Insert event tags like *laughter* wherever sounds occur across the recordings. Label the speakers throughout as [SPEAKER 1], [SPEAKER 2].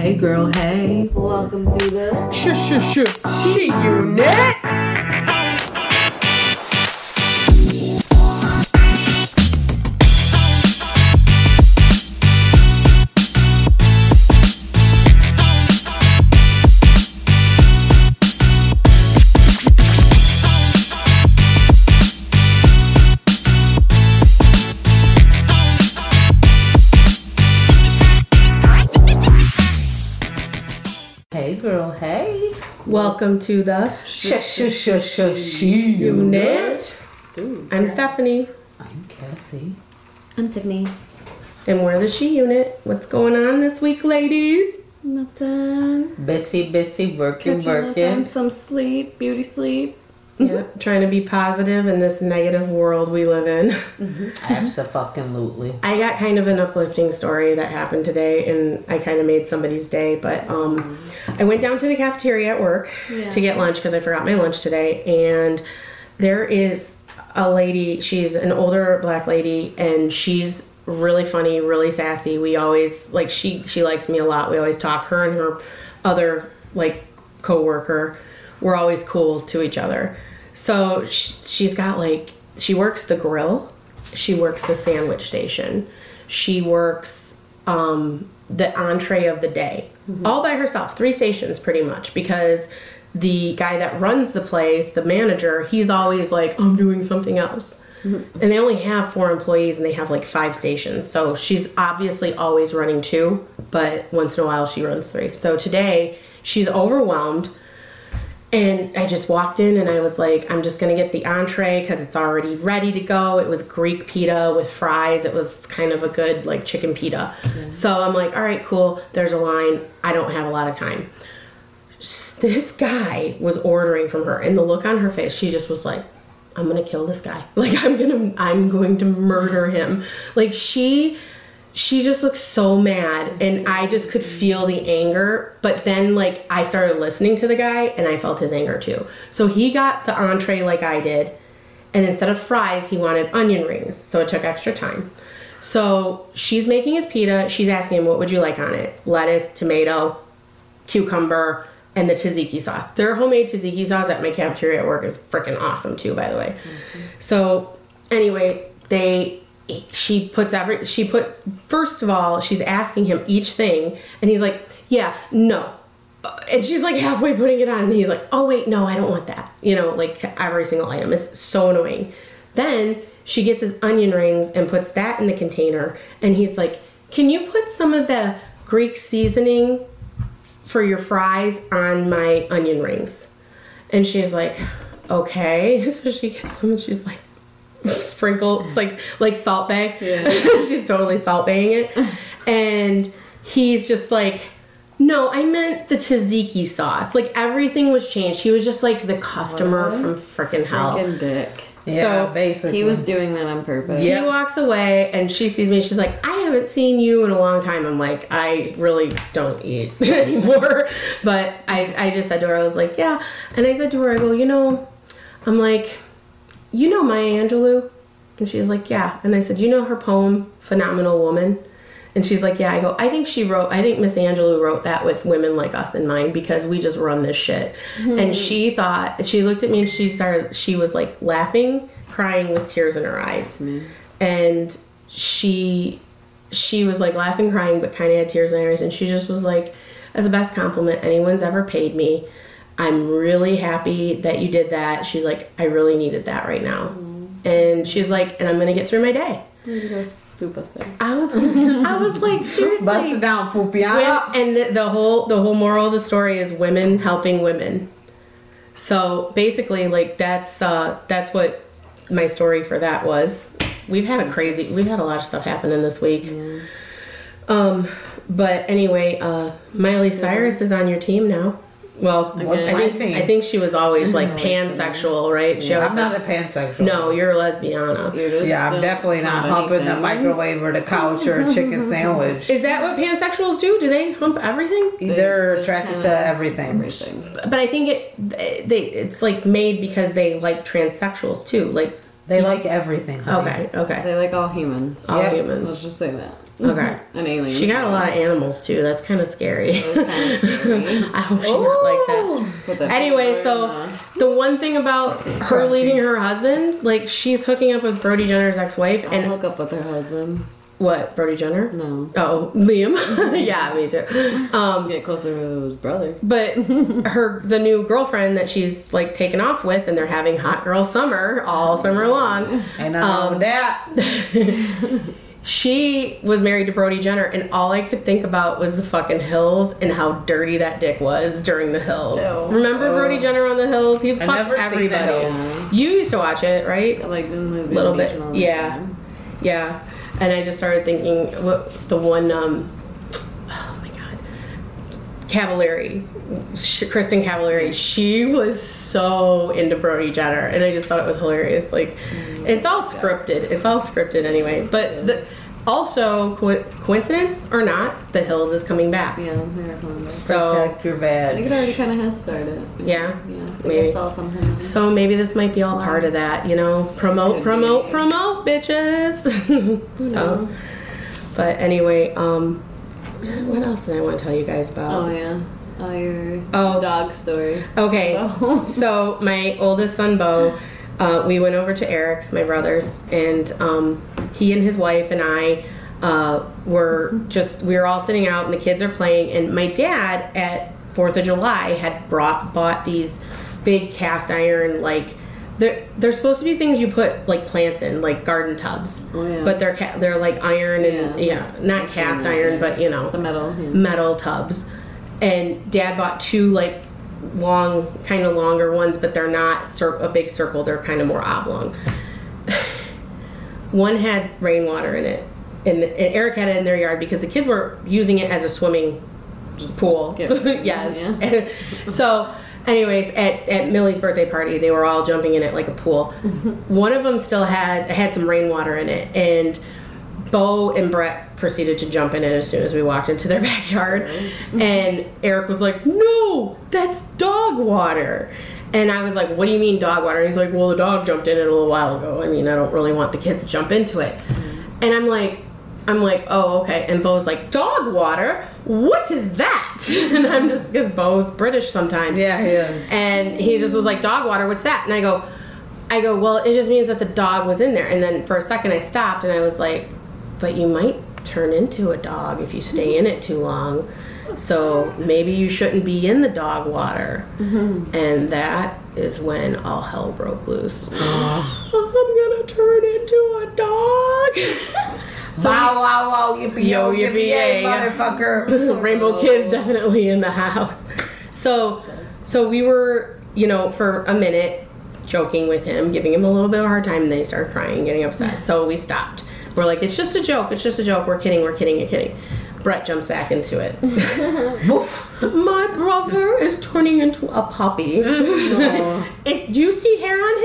[SPEAKER 1] Hey girl, hey.
[SPEAKER 2] Welcome to the
[SPEAKER 1] Shush, shush, shush. She unit. Welcome to the
[SPEAKER 3] Shush, shush, shush, shush, she
[SPEAKER 1] unit.
[SPEAKER 2] Ooh.
[SPEAKER 1] I'm Stephanie,
[SPEAKER 3] I'm Cassie.
[SPEAKER 2] I'm Tiffany.
[SPEAKER 1] and we're the She Unit. What's going on this week, ladies?
[SPEAKER 2] Nothing.
[SPEAKER 3] Busy, busy, working,
[SPEAKER 2] Catching up on
[SPEAKER 3] working.
[SPEAKER 2] some sleep, beauty sleep.
[SPEAKER 1] Yeah, trying to be positive in this negative world we live in.
[SPEAKER 3] Absolutely.
[SPEAKER 1] I got kind of an uplifting story that happened today, and I kind of made somebody's day. But um, I went down to the cafeteria at work
[SPEAKER 2] Yeah.
[SPEAKER 1] to get lunch because I forgot my lunch today, and there is a lady. She's an older black lady, and she's really funny, really sassy. We always like she she likes me a lot. We always talk. Her and her other like coworker, we're always cool to each other. So sh- she's got like she works the grill, she works the sandwich station, she works um, the entree of the day, all by herself. Three stations pretty much because the guy that runs the place, the manager, he's always like, I'm doing something else. And they only have four employees and they have like five stations. So she's obviously always running two, but once in a while she runs three. So today she's overwhelmed. And I just walked in and I was like, I'm just gonna get the entree because it's already ready to go. It was Greek pita with fries. It was kind of a good like chicken pita. Mm-hmm. So I'm like, all right, cool. There's a line. I don't have a lot of time. This guy was ordering from her, and the look on her face, she just was like, I'm gonna kill this guy. *laughs* Like I'm gonna I'm going to murder him. Like she she just looked so mad and I just could feel the anger. But then like I started listening to the guy and I felt his anger too. So he got the entree like I did, and instead of fries, he wanted onion rings. So it took extra time. So she's making his pita. She's asking him, "What would you like on it? Lettuce, tomato, cucumber, and the tzatziki sauce. Their homemade tzatziki sauce at my cafeteria at work is freaking awesome too, by the way. Mm-hmm. So anyway, they she puts every she put first of all she's asking him each thing, and he's like, yeah, no. Uh, And she's like halfway putting it on, and he's like, "Oh wait, no, I don't want that." You know, like every single item. It's so annoying. Then she gets his onion rings and puts that in the container, and he's like, "Can you put some of the Greek seasoning for your fries on my onion rings. And she's like, okay. *laughs* So she gets them and she's like, *laughs* sprinkle, it's like like Salt Bae.
[SPEAKER 2] Yeah. *laughs*
[SPEAKER 1] she's totally salt baying it. And he's just like, no, I meant the tzatziki sauce. Like everything was changed. He was just like the customer from freaking hell.
[SPEAKER 2] Freaking dick.
[SPEAKER 3] Yeah,
[SPEAKER 1] So,
[SPEAKER 3] basically.
[SPEAKER 2] He was doing that on purpose.
[SPEAKER 3] Yeah.
[SPEAKER 1] He walks away and she sees me. She's like, I haven't seen you in a long time. I'm like, I really don't eat *laughs* anymore. but I, I just said to her, I was like, yeah. And I said to her, I go, you know, I'm like, you know Maya Angelou? And she's like, yeah. And I said, you know her poem, Phenomenal Woman? And she's like, yeah. I go, I think she wrote, I think Miss Angelou wrote that with women like us in mind because we just run this shit. And hmm. she thought, she looked at me and she started, she was like laughing, crying with tears in her eyes
[SPEAKER 2] Me.
[SPEAKER 1] and she she was like laughing crying but kind of had tears in her eyes and she just was like as the best compliment anyone's ever paid me i'm really happy that you did that. She's like i really needed that right now. And she's like and i'm gonna get through my day.
[SPEAKER 2] I'm gonna go food busting.
[SPEAKER 1] i was i was like *laughs* seriously.
[SPEAKER 3] Bust it down, Fupiana.
[SPEAKER 1] Wom- and the, the whole the whole moral of the story is women helping women. So basically like that's uh that's what my story for that was. We've had a crazy we've had a lot of stuff happening this week. Um but anyway uh miley cyrus is on your team now well
[SPEAKER 3] What's
[SPEAKER 1] I
[SPEAKER 3] my
[SPEAKER 1] think,
[SPEAKER 3] team?
[SPEAKER 1] I think she was always like pansexual right she always
[SPEAKER 3] I'm not a pansexual.
[SPEAKER 1] no you're a lesbiana
[SPEAKER 3] Yeah, I'm definitely not
[SPEAKER 2] have
[SPEAKER 3] humping the microwave or the couch or a chicken *laughs* sandwich.
[SPEAKER 1] is that what pansexuals do do they hump everything
[SPEAKER 3] They're
[SPEAKER 2] just
[SPEAKER 3] attracted
[SPEAKER 2] kinda
[SPEAKER 3] to everything.
[SPEAKER 2] Everything.
[SPEAKER 1] but I think it they it's like made because they like transsexuals too. Like
[SPEAKER 3] They like everything. honey.
[SPEAKER 1] okay, okay,
[SPEAKER 2] They like all humans.
[SPEAKER 1] all
[SPEAKER 3] Yeah.
[SPEAKER 2] Let's just say that.
[SPEAKER 1] Okay.
[SPEAKER 2] An alien.
[SPEAKER 1] She got a lot of animals too. That's kind of scary.
[SPEAKER 2] It was kind of *laughs* scary.
[SPEAKER 1] I hope she's not like that. Anyway, so
[SPEAKER 2] in, uh,
[SPEAKER 1] the one thing about her leaving her husband, like she's hooking up with Brody Jenner's ex-wife,
[SPEAKER 2] I'll
[SPEAKER 1] and
[SPEAKER 2] hook up with her husband.
[SPEAKER 1] what Brody Jenner?
[SPEAKER 2] No.
[SPEAKER 1] Oh, Liam. *laughs* yeah, me too. Um,
[SPEAKER 2] Get closer to his brother.
[SPEAKER 1] but her the new girlfriend that she's like taken off with, and they're having hot girl summer all summer long.
[SPEAKER 3] Ain't nothing wrong with that. *laughs*
[SPEAKER 1] She was married to Brody Jenner, and all I could think about was the fucking hills and how dirty that dick was during the hills.
[SPEAKER 2] Ew.
[SPEAKER 1] Remember Brody Jenner on the hills? He fucked
[SPEAKER 3] never seen the
[SPEAKER 1] everybody. You used to watch it, right?
[SPEAKER 2] I like the movie.
[SPEAKER 1] Little bit,
[SPEAKER 2] and all that.
[SPEAKER 1] yeah. Yeah, and I just started thinking what the one um oh Cavallari Kristin Cavallari she was so into Brody Jenner and I just thought it was hilarious like it's all scripted it's all scripted anyway but the, also co- coincidence or not The Hills is coming back
[SPEAKER 2] Yeah, they're fun.
[SPEAKER 1] so
[SPEAKER 3] Protect your
[SPEAKER 2] I think it already kind of has started.
[SPEAKER 1] Yeah?
[SPEAKER 2] Yeah.
[SPEAKER 1] Maybe.
[SPEAKER 2] I saw something.
[SPEAKER 1] so maybe this might be all part of that you know promote
[SPEAKER 2] Could
[SPEAKER 1] promote
[SPEAKER 2] be.
[SPEAKER 1] promote bitches *laughs* so But anyway, um, what else did I want to tell you guys about?
[SPEAKER 2] Oh yeah. Oh your
[SPEAKER 1] Oh.
[SPEAKER 2] dog story.
[SPEAKER 1] Okay,
[SPEAKER 2] Oh. *laughs*
[SPEAKER 1] so my oldest son Bo, uh, we went over to Eric's, my brother's, and um, he and his wife and I uh, were just we were all sitting out, and the kids are playing, and my dad at Fourth of July had brought bought these big cast iron like. They're, they're supposed to be things you put like plants in, like garden tubs,
[SPEAKER 2] Oh, yeah.
[SPEAKER 1] but they're ca- they're like iron and yeah, not
[SPEAKER 2] I've
[SPEAKER 1] cast
[SPEAKER 2] that,
[SPEAKER 1] iron,
[SPEAKER 2] yeah.
[SPEAKER 1] but you know
[SPEAKER 2] The metal. Yeah.
[SPEAKER 1] metal tubs and dad bought two like long kind of longer ones but they're not cir- a big circle they're kind of more oblong *laughs* one had rainwater in it and, and eric had it in their yard because the kids were using it as a swimming pool
[SPEAKER 2] get- *laughs*
[SPEAKER 1] yes *laughs* so anyways at, at millie's birthday party they were all jumping in it like a pool mm-hmm. one of them still had had some rainwater in it and Bo and Brett proceeded to jump in it as soon as we walked into their *laughs* backyard. Mm-hmm. And Eric was like, No, that's dog water. And I was like, What do you mean dog water? And he's like, Well, the dog jumped in it a little while ago. I mean, I don't really want the kids to jump into it. Mm-hmm. And I'm like, I'm like, oh, okay. And Bo's like, dog water? What is that? *laughs* and I'm just, because Bo's British sometimes.
[SPEAKER 3] Yeah, he is.
[SPEAKER 1] And he just was like, dog water, what's that? And I go, I go, well, it just means that the dog was in there. And then for a second I stopped and I was like, but you might turn into a dog if you stay in it too long. So maybe you shouldn't be in the dog water. Mm-hmm. And that is when all hell broke loose. *gasps* *gasps* I'm gonna turn into a dog. *laughs*
[SPEAKER 3] wow, wow, wow, yippee
[SPEAKER 1] Yo,
[SPEAKER 3] yippee yay, motherfucker. *laughs*
[SPEAKER 1] Rainbow Kids definitely in the house. So, so we were, you know, for a minute joking with him, giving him a little bit of a hard time, and then he started crying, getting upset. So we stopped. We're like, it's just a joke. It's just a joke. We're kidding. We're kidding. You're kidding. Brett jumps back into it. *laughs*
[SPEAKER 3] Woof.
[SPEAKER 1] My brother is turning into a puppy. *laughs* Is, do you see hair on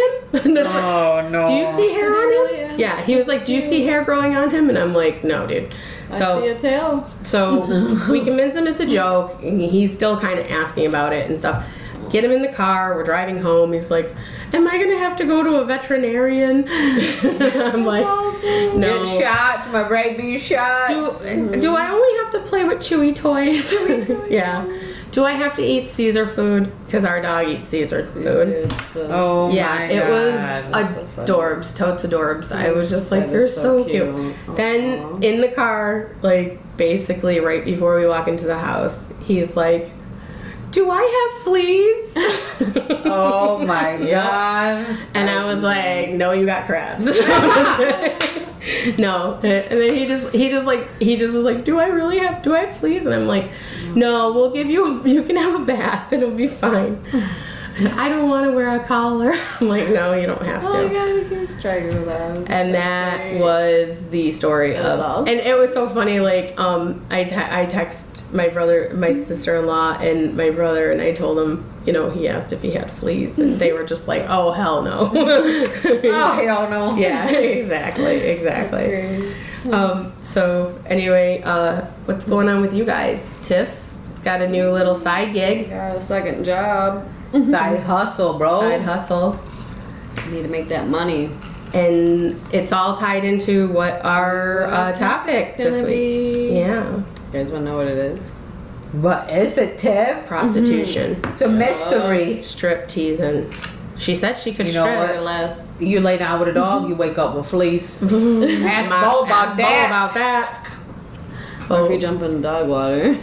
[SPEAKER 1] him? That's what-
[SPEAKER 3] Oh no.
[SPEAKER 1] do you see hair on
[SPEAKER 2] really
[SPEAKER 1] him?
[SPEAKER 2] is.
[SPEAKER 1] Yeah. He was like, do you see hair growing on him? And I'm like, no, dude.
[SPEAKER 2] I see a tail.
[SPEAKER 1] so we convince him it's a joke. and He's still kind of asking about it and stuff. Get him in the car. We're driving home. He's like, "Am I gonna have to go to a veterinarian?" *laughs* I'm like,
[SPEAKER 2] awesome.
[SPEAKER 1] "No."
[SPEAKER 3] Get shots, my rabies shots.
[SPEAKER 1] Do, do I only have to play with chewy toys? *laughs* yeah. Do I have to eat Cesar food? Because our dog eats Cesar food.
[SPEAKER 3] oh
[SPEAKER 1] Yeah,
[SPEAKER 3] my
[SPEAKER 1] it
[SPEAKER 3] God.
[SPEAKER 1] was
[SPEAKER 2] so funny.
[SPEAKER 1] adorbs, totes adorbs. I was just like, you're so
[SPEAKER 2] so
[SPEAKER 1] cute.
[SPEAKER 2] cute.
[SPEAKER 1] Then in the car, like basically right before we walk into the house, he's like, "Do I have fleas?" *laughs*
[SPEAKER 3] Oh my god.
[SPEAKER 1] And I was like, "No, you got crabs." *laughs* no, and then he just he just like he just was like, "Do I really have do I have fleas?" And I'm like, "No, we'll give you you can have a bath. It'll be fine." *laughs* I don't want to wear a collar. *laughs* I'm like, "No, you don't have to.
[SPEAKER 2] Oh my
[SPEAKER 1] to."
[SPEAKER 2] god, he keeps dragging that.
[SPEAKER 1] And that was the story
[SPEAKER 2] That's
[SPEAKER 1] of,
[SPEAKER 2] awesome.
[SPEAKER 1] and it was so funny. Like, um, I te- I text my brother, my sister in law, and my brother, and I told him, you know, he asked if he had fleas, and they were just like, "Oh hell no." *laughs*
[SPEAKER 3] Oh hell no.
[SPEAKER 1] yeah, exactly, exactly. Um, so anyway, uh, what's going on with you guys? Tiff has got a new little side gig,
[SPEAKER 2] Got a second job. Mm-hmm.
[SPEAKER 3] Side hustle, bro.
[SPEAKER 1] side hustle.
[SPEAKER 2] Need to make that money.
[SPEAKER 1] and it's all tied into what our uh, topic this week.
[SPEAKER 2] be.
[SPEAKER 1] Yeah,
[SPEAKER 2] You guys want to know what it is?
[SPEAKER 3] What is it, Tib? Mm-hmm.
[SPEAKER 1] prostitution,
[SPEAKER 3] It's a mystery.
[SPEAKER 1] strip teasing. She said she could
[SPEAKER 3] You know
[SPEAKER 1] strip.
[SPEAKER 2] Or less.
[SPEAKER 3] You lay down with a dog, mm-hmm. you wake up with fleece. *laughs* Ask
[SPEAKER 1] My-
[SPEAKER 3] Bo about
[SPEAKER 1] ask Bo
[SPEAKER 3] that.
[SPEAKER 1] about that.
[SPEAKER 2] Or if you jump in dog water.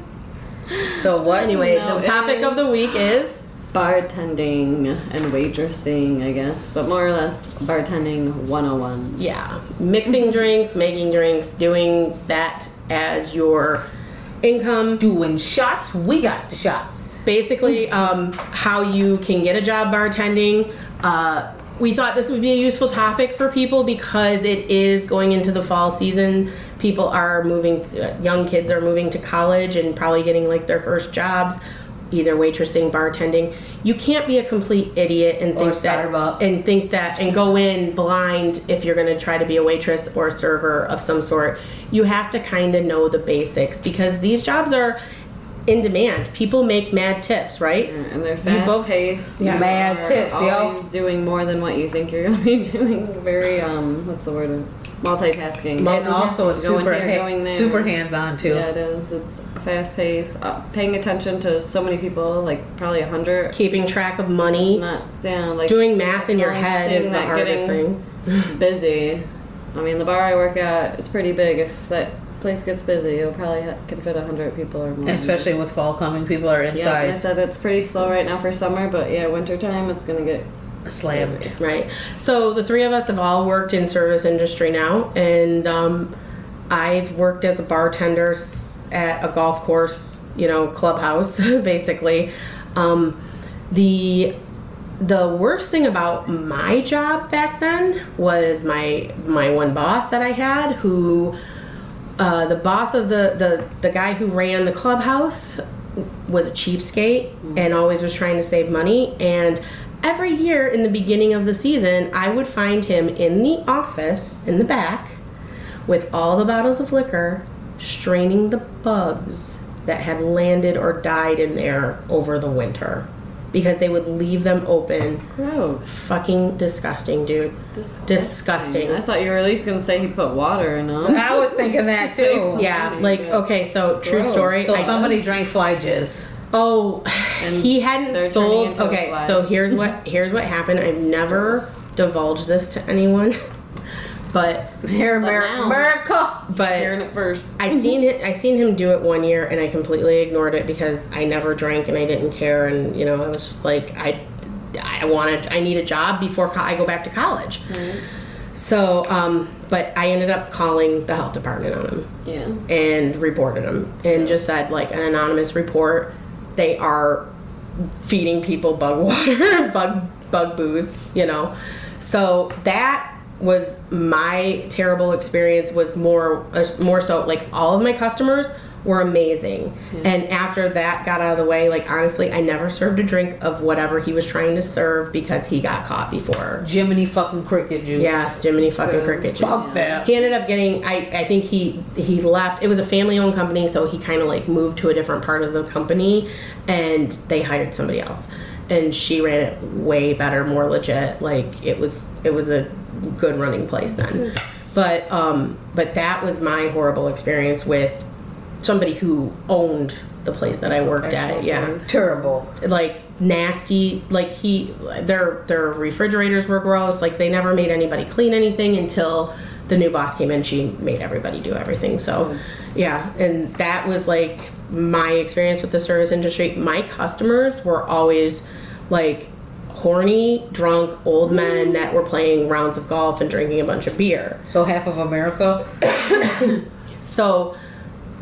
[SPEAKER 2] *laughs* *laughs*
[SPEAKER 3] So what?
[SPEAKER 1] anyway,
[SPEAKER 2] No,
[SPEAKER 1] the topic of the week is
[SPEAKER 2] bartending and waitressing, I guess. But more or less bartending 101.
[SPEAKER 1] yeah, mixing *laughs* drinks, making drinks, doing that as your income.
[SPEAKER 3] doing shots. We got the shots.
[SPEAKER 1] basically um, how you can get a job bartending. Uh, we thought this would be a useful topic for people because it is going into the fall season. People are moving, young kids are moving to college and probably getting like their first jobs, either waitressing, bartending. You can't be a complete idiot and
[SPEAKER 3] Or
[SPEAKER 1] think that
[SPEAKER 3] Starbucks.
[SPEAKER 1] and think that and go in blind if you're going to try to be a waitress or a server of some sort. You have to kind of know the basics because these jobs are in demand. People make mad tips, right?
[SPEAKER 2] And they're
[SPEAKER 1] You
[SPEAKER 2] fast
[SPEAKER 1] both-
[SPEAKER 2] paced.
[SPEAKER 1] yeah.
[SPEAKER 2] You
[SPEAKER 3] Mad
[SPEAKER 2] are
[SPEAKER 3] tips, yo.
[SPEAKER 2] always doing more than what you think you're going to be *laughs* doing. Very, um, what's the word? Multitasking.
[SPEAKER 3] And also it's
[SPEAKER 2] Going
[SPEAKER 3] super
[SPEAKER 2] here,
[SPEAKER 3] ha- super hands on too.
[SPEAKER 2] Yeah, it is. It's fast paced. Uh, paying attention to so many people, like probably a hundred.
[SPEAKER 1] Keeping track of
[SPEAKER 2] It's
[SPEAKER 1] money,
[SPEAKER 2] not yeah, like
[SPEAKER 1] doing math in your head is the hardest thing. *laughs*
[SPEAKER 2] busy. I mean, the bar I work at, it's pretty big. If that place gets busy, you'll probably ha- can fit a hundred people or more.
[SPEAKER 3] Especially with fall coming, people are inside.
[SPEAKER 2] Yeah, I said it's pretty slow right now for summer, but yeah, winter time it's gonna get
[SPEAKER 3] slammed.
[SPEAKER 1] Right. So the three of us have all worked in service industry now, and um, I've worked as a bartender at a golf course, you know, clubhouse, *laughs* basically. Um, the the worst thing about my job back then was my my one boss that I had who uh, the boss of the, the the guy who ran the clubhouse was a cheapskate and always was trying to save money and every year in the beginning of the season I would find him in the office in the back with all the bottles of liquor straining the bugs that had landed or died in there over the winter because they would leave them open
[SPEAKER 2] gross.
[SPEAKER 1] fucking disgusting dude Disgusting.
[SPEAKER 2] I thought you were at least gonna say he put water in them.
[SPEAKER 3] I was thinking that *laughs* too.
[SPEAKER 1] yeah like okay so true
[SPEAKER 2] Gross.
[SPEAKER 1] story
[SPEAKER 3] So
[SPEAKER 1] I-
[SPEAKER 3] somebody drank fly jizz.
[SPEAKER 1] Oh,
[SPEAKER 2] And
[SPEAKER 1] he hadn't sold. Okay, so here's what here's what happened. I've never divulged this to anyone, *laughs* but
[SPEAKER 3] Here, Amer-
[SPEAKER 2] now-
[SPEAKER 3] America.
[SPEAKER 2] Hearing
[SPEAKER 1] but
[SPEAKER 2] it first.
[SPEAKER 1] I seen it. I seen him do it one year, and I completely ignored it because I never drank and I didn't care, and you know I was just like I, I wanted I need a job before co- I go back to college. So, um, but I ended up calling the health department on him
[SPEAKER 2] Yeah.
[SPEAKER 1] and reported him, and just said like an anonymous report they are feeding people bug water *laughs* bug bug booze you know? So that was my terrible experience was more uh, more so like all of my customers were amazing. And after that got out of the way like honestly i never served a drink of whatever he was trying to serve because he got caught before.
[SPEAKER 3] Jiminy fucking cricket juice.
[SPEAKER 1] yeah jiminy fucking cricket juice.
[SPEAKER 3] Fuck that.
[SPEAKER 1] he ended up getting I, I think he he left it was a family owned company so he kind of like moved to a different part of the company and they hired somebody else. And she ran it way better more legit like it was it was a good running place then. But um but that was my horrible experience with somebody who owned the place that i worked at
[SPEAKER 2] Actual
[SPEAKER 1] yeah
[SPEAKER 2] place.
[SPEAKER 3] Terrible.
[SPEAKER 1] like nasty like he their their refrigerators were gross like they never made anybody clean anything until the new boss came in she made everybody do everything so mm. yeah and that was like my experience with the service industry my customers were always like horny drunk old men that were playing rounds of golf and drinking a bunch of beer
[SPEAKER 3] So half of America. *coughs*
[SPEAKER 1] so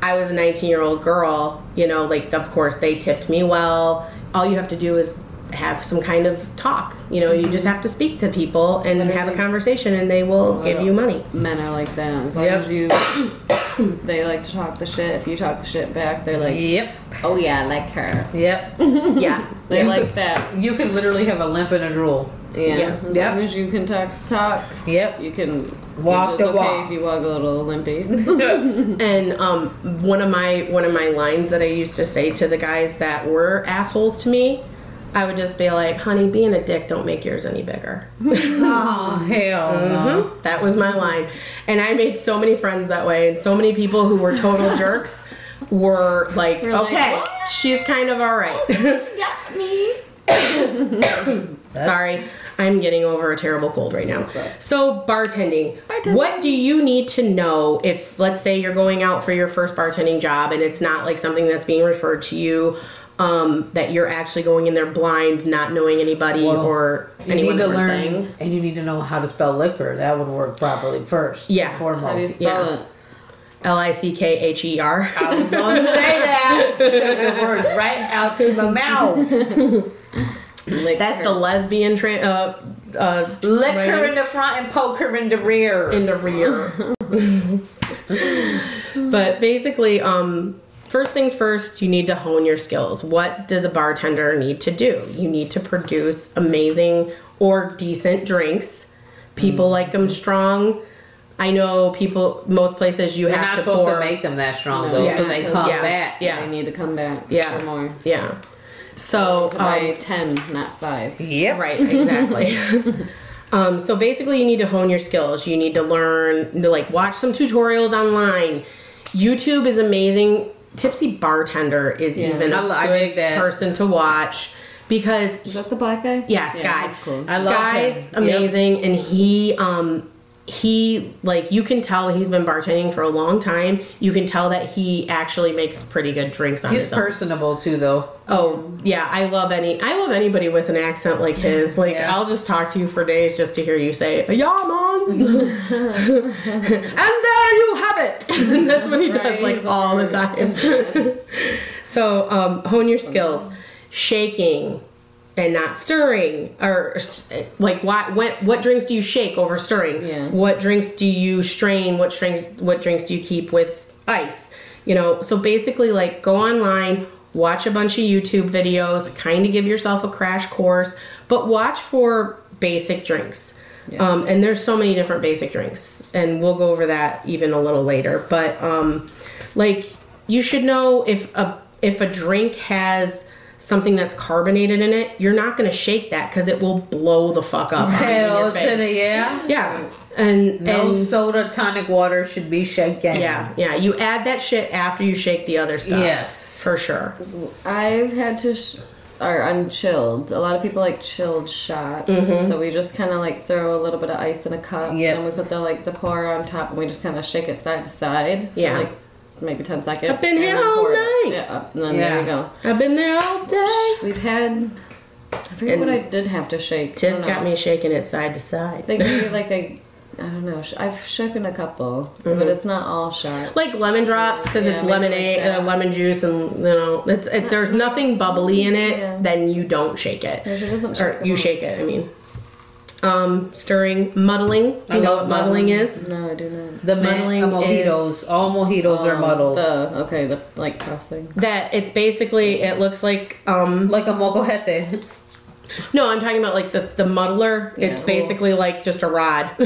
[SPEAKER 1] I was a 19 year old girl, you know, like, of course, they tipped me well. All you have to do is have some kind of talk. You know, you just mm-hmm. have to speak to people and have a conversation and they will give you money.
[SPEAKER 2] Men are like that. As long
[SPEAKER 1] Yep.
[SPEAKER 2] as you, *coughs* they like to talk the shit. If you talk the shit back, they're like,
[SPEAKER 3] Yep.
[SPEAKER 2] oh yeah, I like her.
[SPEAKER 3] Yep. *laughs*
[SPEAKER 1] Yeah.
[SPEAKER 2] They
[SPEAKER 3] You
[SPEAKER 2] like
[SPEAKER 3] could-
[SPEAKER 2] that.
[SPEAKER 3] You could literally have a limp and a drool.
[SPEAKER 2] Yeah.
[SPEAKER 1] Yeah.
[SPEAKER 2] As
[SPEAKER 3] Yep.
[SPEAKER 2] long as you can talk talk,
[SPEAKER 3] Yep.
[SPEAKER 2] you can
[SPEAKER 3] Walk
[SPEAKER 2] it's
[SPEAKER 3] the
[SPEAKER 2] okay
[SPEAKER 3] walk.
[SPEAKER 2] if you walk a little limpy. *laughs* *laughs*
[SPEAKER 1] And um, one of my one of my lines that I used to say to the guys that were assholes to me I would just be like, honey, being a dick don't make yours any bigger. *laughs*
[SPEAKER 3] Oh hell no.
[SPEAKER 1] Mhm. That was my line. And I made so many friends that way, and so many people who were total jerks were like,
[SPEAKER 2] We're like,
[SPEAKER 1] okay,
[SPEAKER 2] "What?"
[SPEAKER 1] she's kind of all right.
[SPEAKER 2] Got me. *coughs* *coughs* *coughs*
[SPEAKER 1] Sorry, I'm getting over a terrible cold right now. So, bartending.
[SPEAKER 2] Bartending.
[SPEAKER 1] What do you need to know if, let's say, you're going out for your first bartending job and it's not like something that's being referred to you, um, that you're actually going in there blind, not knowing anybody
[SPEAKER 3] Well,
[SPEAKER 1] or
[SPEAKER 3] You
[SPEAKER 1] anyone
[SPEAKER 3] need to learn,
[SPEAKER 1] saying?
[SPEAKER 3] and you need to know how to spell liquor. That would work properly first.
[SPEAKER 1] Yeah.
[SPEAKER 3] and
[SPEAKER 2] How do you
[SPEAKER 3] foremost.
[SPEAKER 2] spell
[SPEAKER 1] Yeah.
[SPEAKER 2] it?
[SPEAKER 1] L I C K H E R.
[SPEAKER 3] I was gonna say that. *laughs* Took the words right out to my mouth. *laughs*
[SPEAKER 2] Liquor.
[SPEAKER 1] That's the lesbian tra- uh, uh,
[SPEAKER 3] Lick her in the front and poke her in the rear.
[SPEAKER 1] in the rear. *laughs* but basically, um, first things first, you need to hone your skills. What does a bartender need to do? You need to produce amazing or decent drinks. People like them strong. I know people. Most places you
[SPEAKER 3] You're
[SPEAKER 1] have
[SPEAKER 3] not
[SPEAKER 1] to
[SPEAKER 3] supposed
[SPEAKER 1] pour.
[SPEAKER 3] to make them that strong
[SPEAKER 2] No.
[SPEAKER 3] though,
[SPEAKER 1] Yeah.
[SPEAKER 3] so they come
[SPEAKER 1] Yeah.
[SPEAKER 3] back.
[SPEAKER 1] Yeah.
[SPEAKER 2] They need to come back.
[SPEAKER 1] Yeah.
[SPEAKER 2] For more.
[SPEAKER 1] yeah. So
[SPEAKER 2] To buy
[SPEAKER 1] um,
[SPEAKER 2] ten, not five.
[SPEAKER 3] Yep.
[SPEAKER 1] Right, exactly. *laughs* um, so basically, you need to hone your skills. You need to learn, to like watch some tutorials online. YouTube is amazing. Tipsy Bartender is
[SPEAKER 2] Yeah.
[SPEAKER 1] even a
[SPEAKER 3] I li- I
[SPEAKER 1] good
[SPEAKER 3] that.
[SPEAKER 1] person to watch because
[SPEAKER 2] Is that the black guy?
[SPEAKER 1] yeah, Sky.
[SPEAKER 2] that's cool.
[SPEAKER 3] I love
[SPEAKER 1] Sky's
[SPEAKER 3] him.
[SPEAKER 1] amazing, and he um he like you can tell he's been bartending for a long time. You can tell that he actually makes pretty good drinks on
[SPEAKER 3] He's
[SPEAKER 1] his own.
[SPEAKER 3] personable too, though.
[SPEAKER 1] Oh yeah, I love any. I love anybody with an accent like his. Like
[SPEAKER 3] Yeah.
[SPEAKER 1] I'll just talk to you for days just to hear you say "Yeah, mom," *laughs* and there you have it. *laughs* That's what he does like all the time. *laughs* so um, hone your skills, shaking and not stirring, or like what what what drinks do you shake over stirring?
[SPEAKER 2] Yeah.
[SPEAKER 1] What drinks do you strain? What drinks what drinks do you keep with ice? You know, so basically like go online, watch a bunch of YouTube videos, kind of give yourself a crash course, but watch for basic drinks. Um, and there's so many different basic drinks, and we'll go over that even a little later. But um, like you should know if a if a drink has something that's carbonated in it, you're not gonna shake that because it will blow the fuck up. in
[SPEAKER 3] Hell
[SPEAKER 1] your
[SPEAKER 3] to the yeah.
[SPEAKER 1] yeah, and
[SPEAKER 3] No
[SPEAKER 1] and
[SPEAKER 3] soda, tonic water should be shaken.
[SPEAKER 1] yeah, yeah. You add that shit after you shake the other stuff.
[SPEAKER 3] Yes.
[SPEAKER 1] for sure.
[SPEAKER 2] I've had to, sh- or unchilled. A lot of people like chilled shots,
[SPEAKER 1] Mm-hmm.
[SPEAKER 2] so we just kind of like throw a little bit of ice in a cup,
[SPEAKER 3] Yep.
[SPEAKER 2] and we put the like the pour on top, and we just kind of shake it side to side. for,
[SPEAKER 1] Yeah.
[SPEAKER 2] like maybe ten seconds.
[SPEAKER 1] I've been here all
[SPEAKER 2] pour it
[SPEAKER 1] night.
[SPEAKER 2] Yeah, and then
[SPEAKER 3] Yeah.
[SPEAKER 2] there we go.
[SPEAKER 1] I've been there all day.
[SPEAKER 2] We've had. I forget what I did have to shake. I
[SPEAKER 1] Tiff's
[SPEAKER 2] don't
[SPEAKER 1] got me shaking it side to side.
[SPEAKER 2] They give you *laughs* like a. I don't know. I've shaken a couple,
[SPEAKER 1] Mm-hmm.
[SPEAKER 2] but it's not all shot.
[SPEAKER 1] like lemon drops because
[SPEAKER 2] Yeah,
[SPEAKER 1] it's lemonade,
[SPEAKER 2] like
[SPEAKER 1] uh, lemon juice, and you know, it's if there's nothing bubbly in it,
[SPEAKER 2] Yeah.
[SPEAKER 1] then you don't shake it,
[SPEAKER 2] Yeah, she doesn't
[SPEAKER 1] or you shake it. I mean, um, stirring, muddling. You
[SPEAKER 3] I
[SPEAKER 1] know
[SPEAKER 3] love
[SPEAKER 1] what muddling
[SPEAKER 3] muddling.
[SPEAKER 1] is?
[SPEAKER 2] No, I do not.
[SPEAKER 3] The
[SPEAKER 1] Muddling
[SPEAKER 3] muddling mojitos. All mojitos are
[SPEAKER 2] Um,
[SPEAKER 3] muddled.
[SPEAKER 2] The okay, the like pressing.
[SPEAKER 1] That it's basically it looks like um
[SPEAKER 3] like a molcajete.
[SPEAKER 1] no I'm talking about like the the muddler. it's
[SPEAKER 2] cool.
[SPEAKER 1] basically like just a rod, *laughs*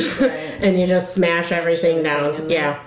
[SPEAKER 1] and you just smash everything down.
[SPEAKER 2] in
[SPEAKER 1] Yeah.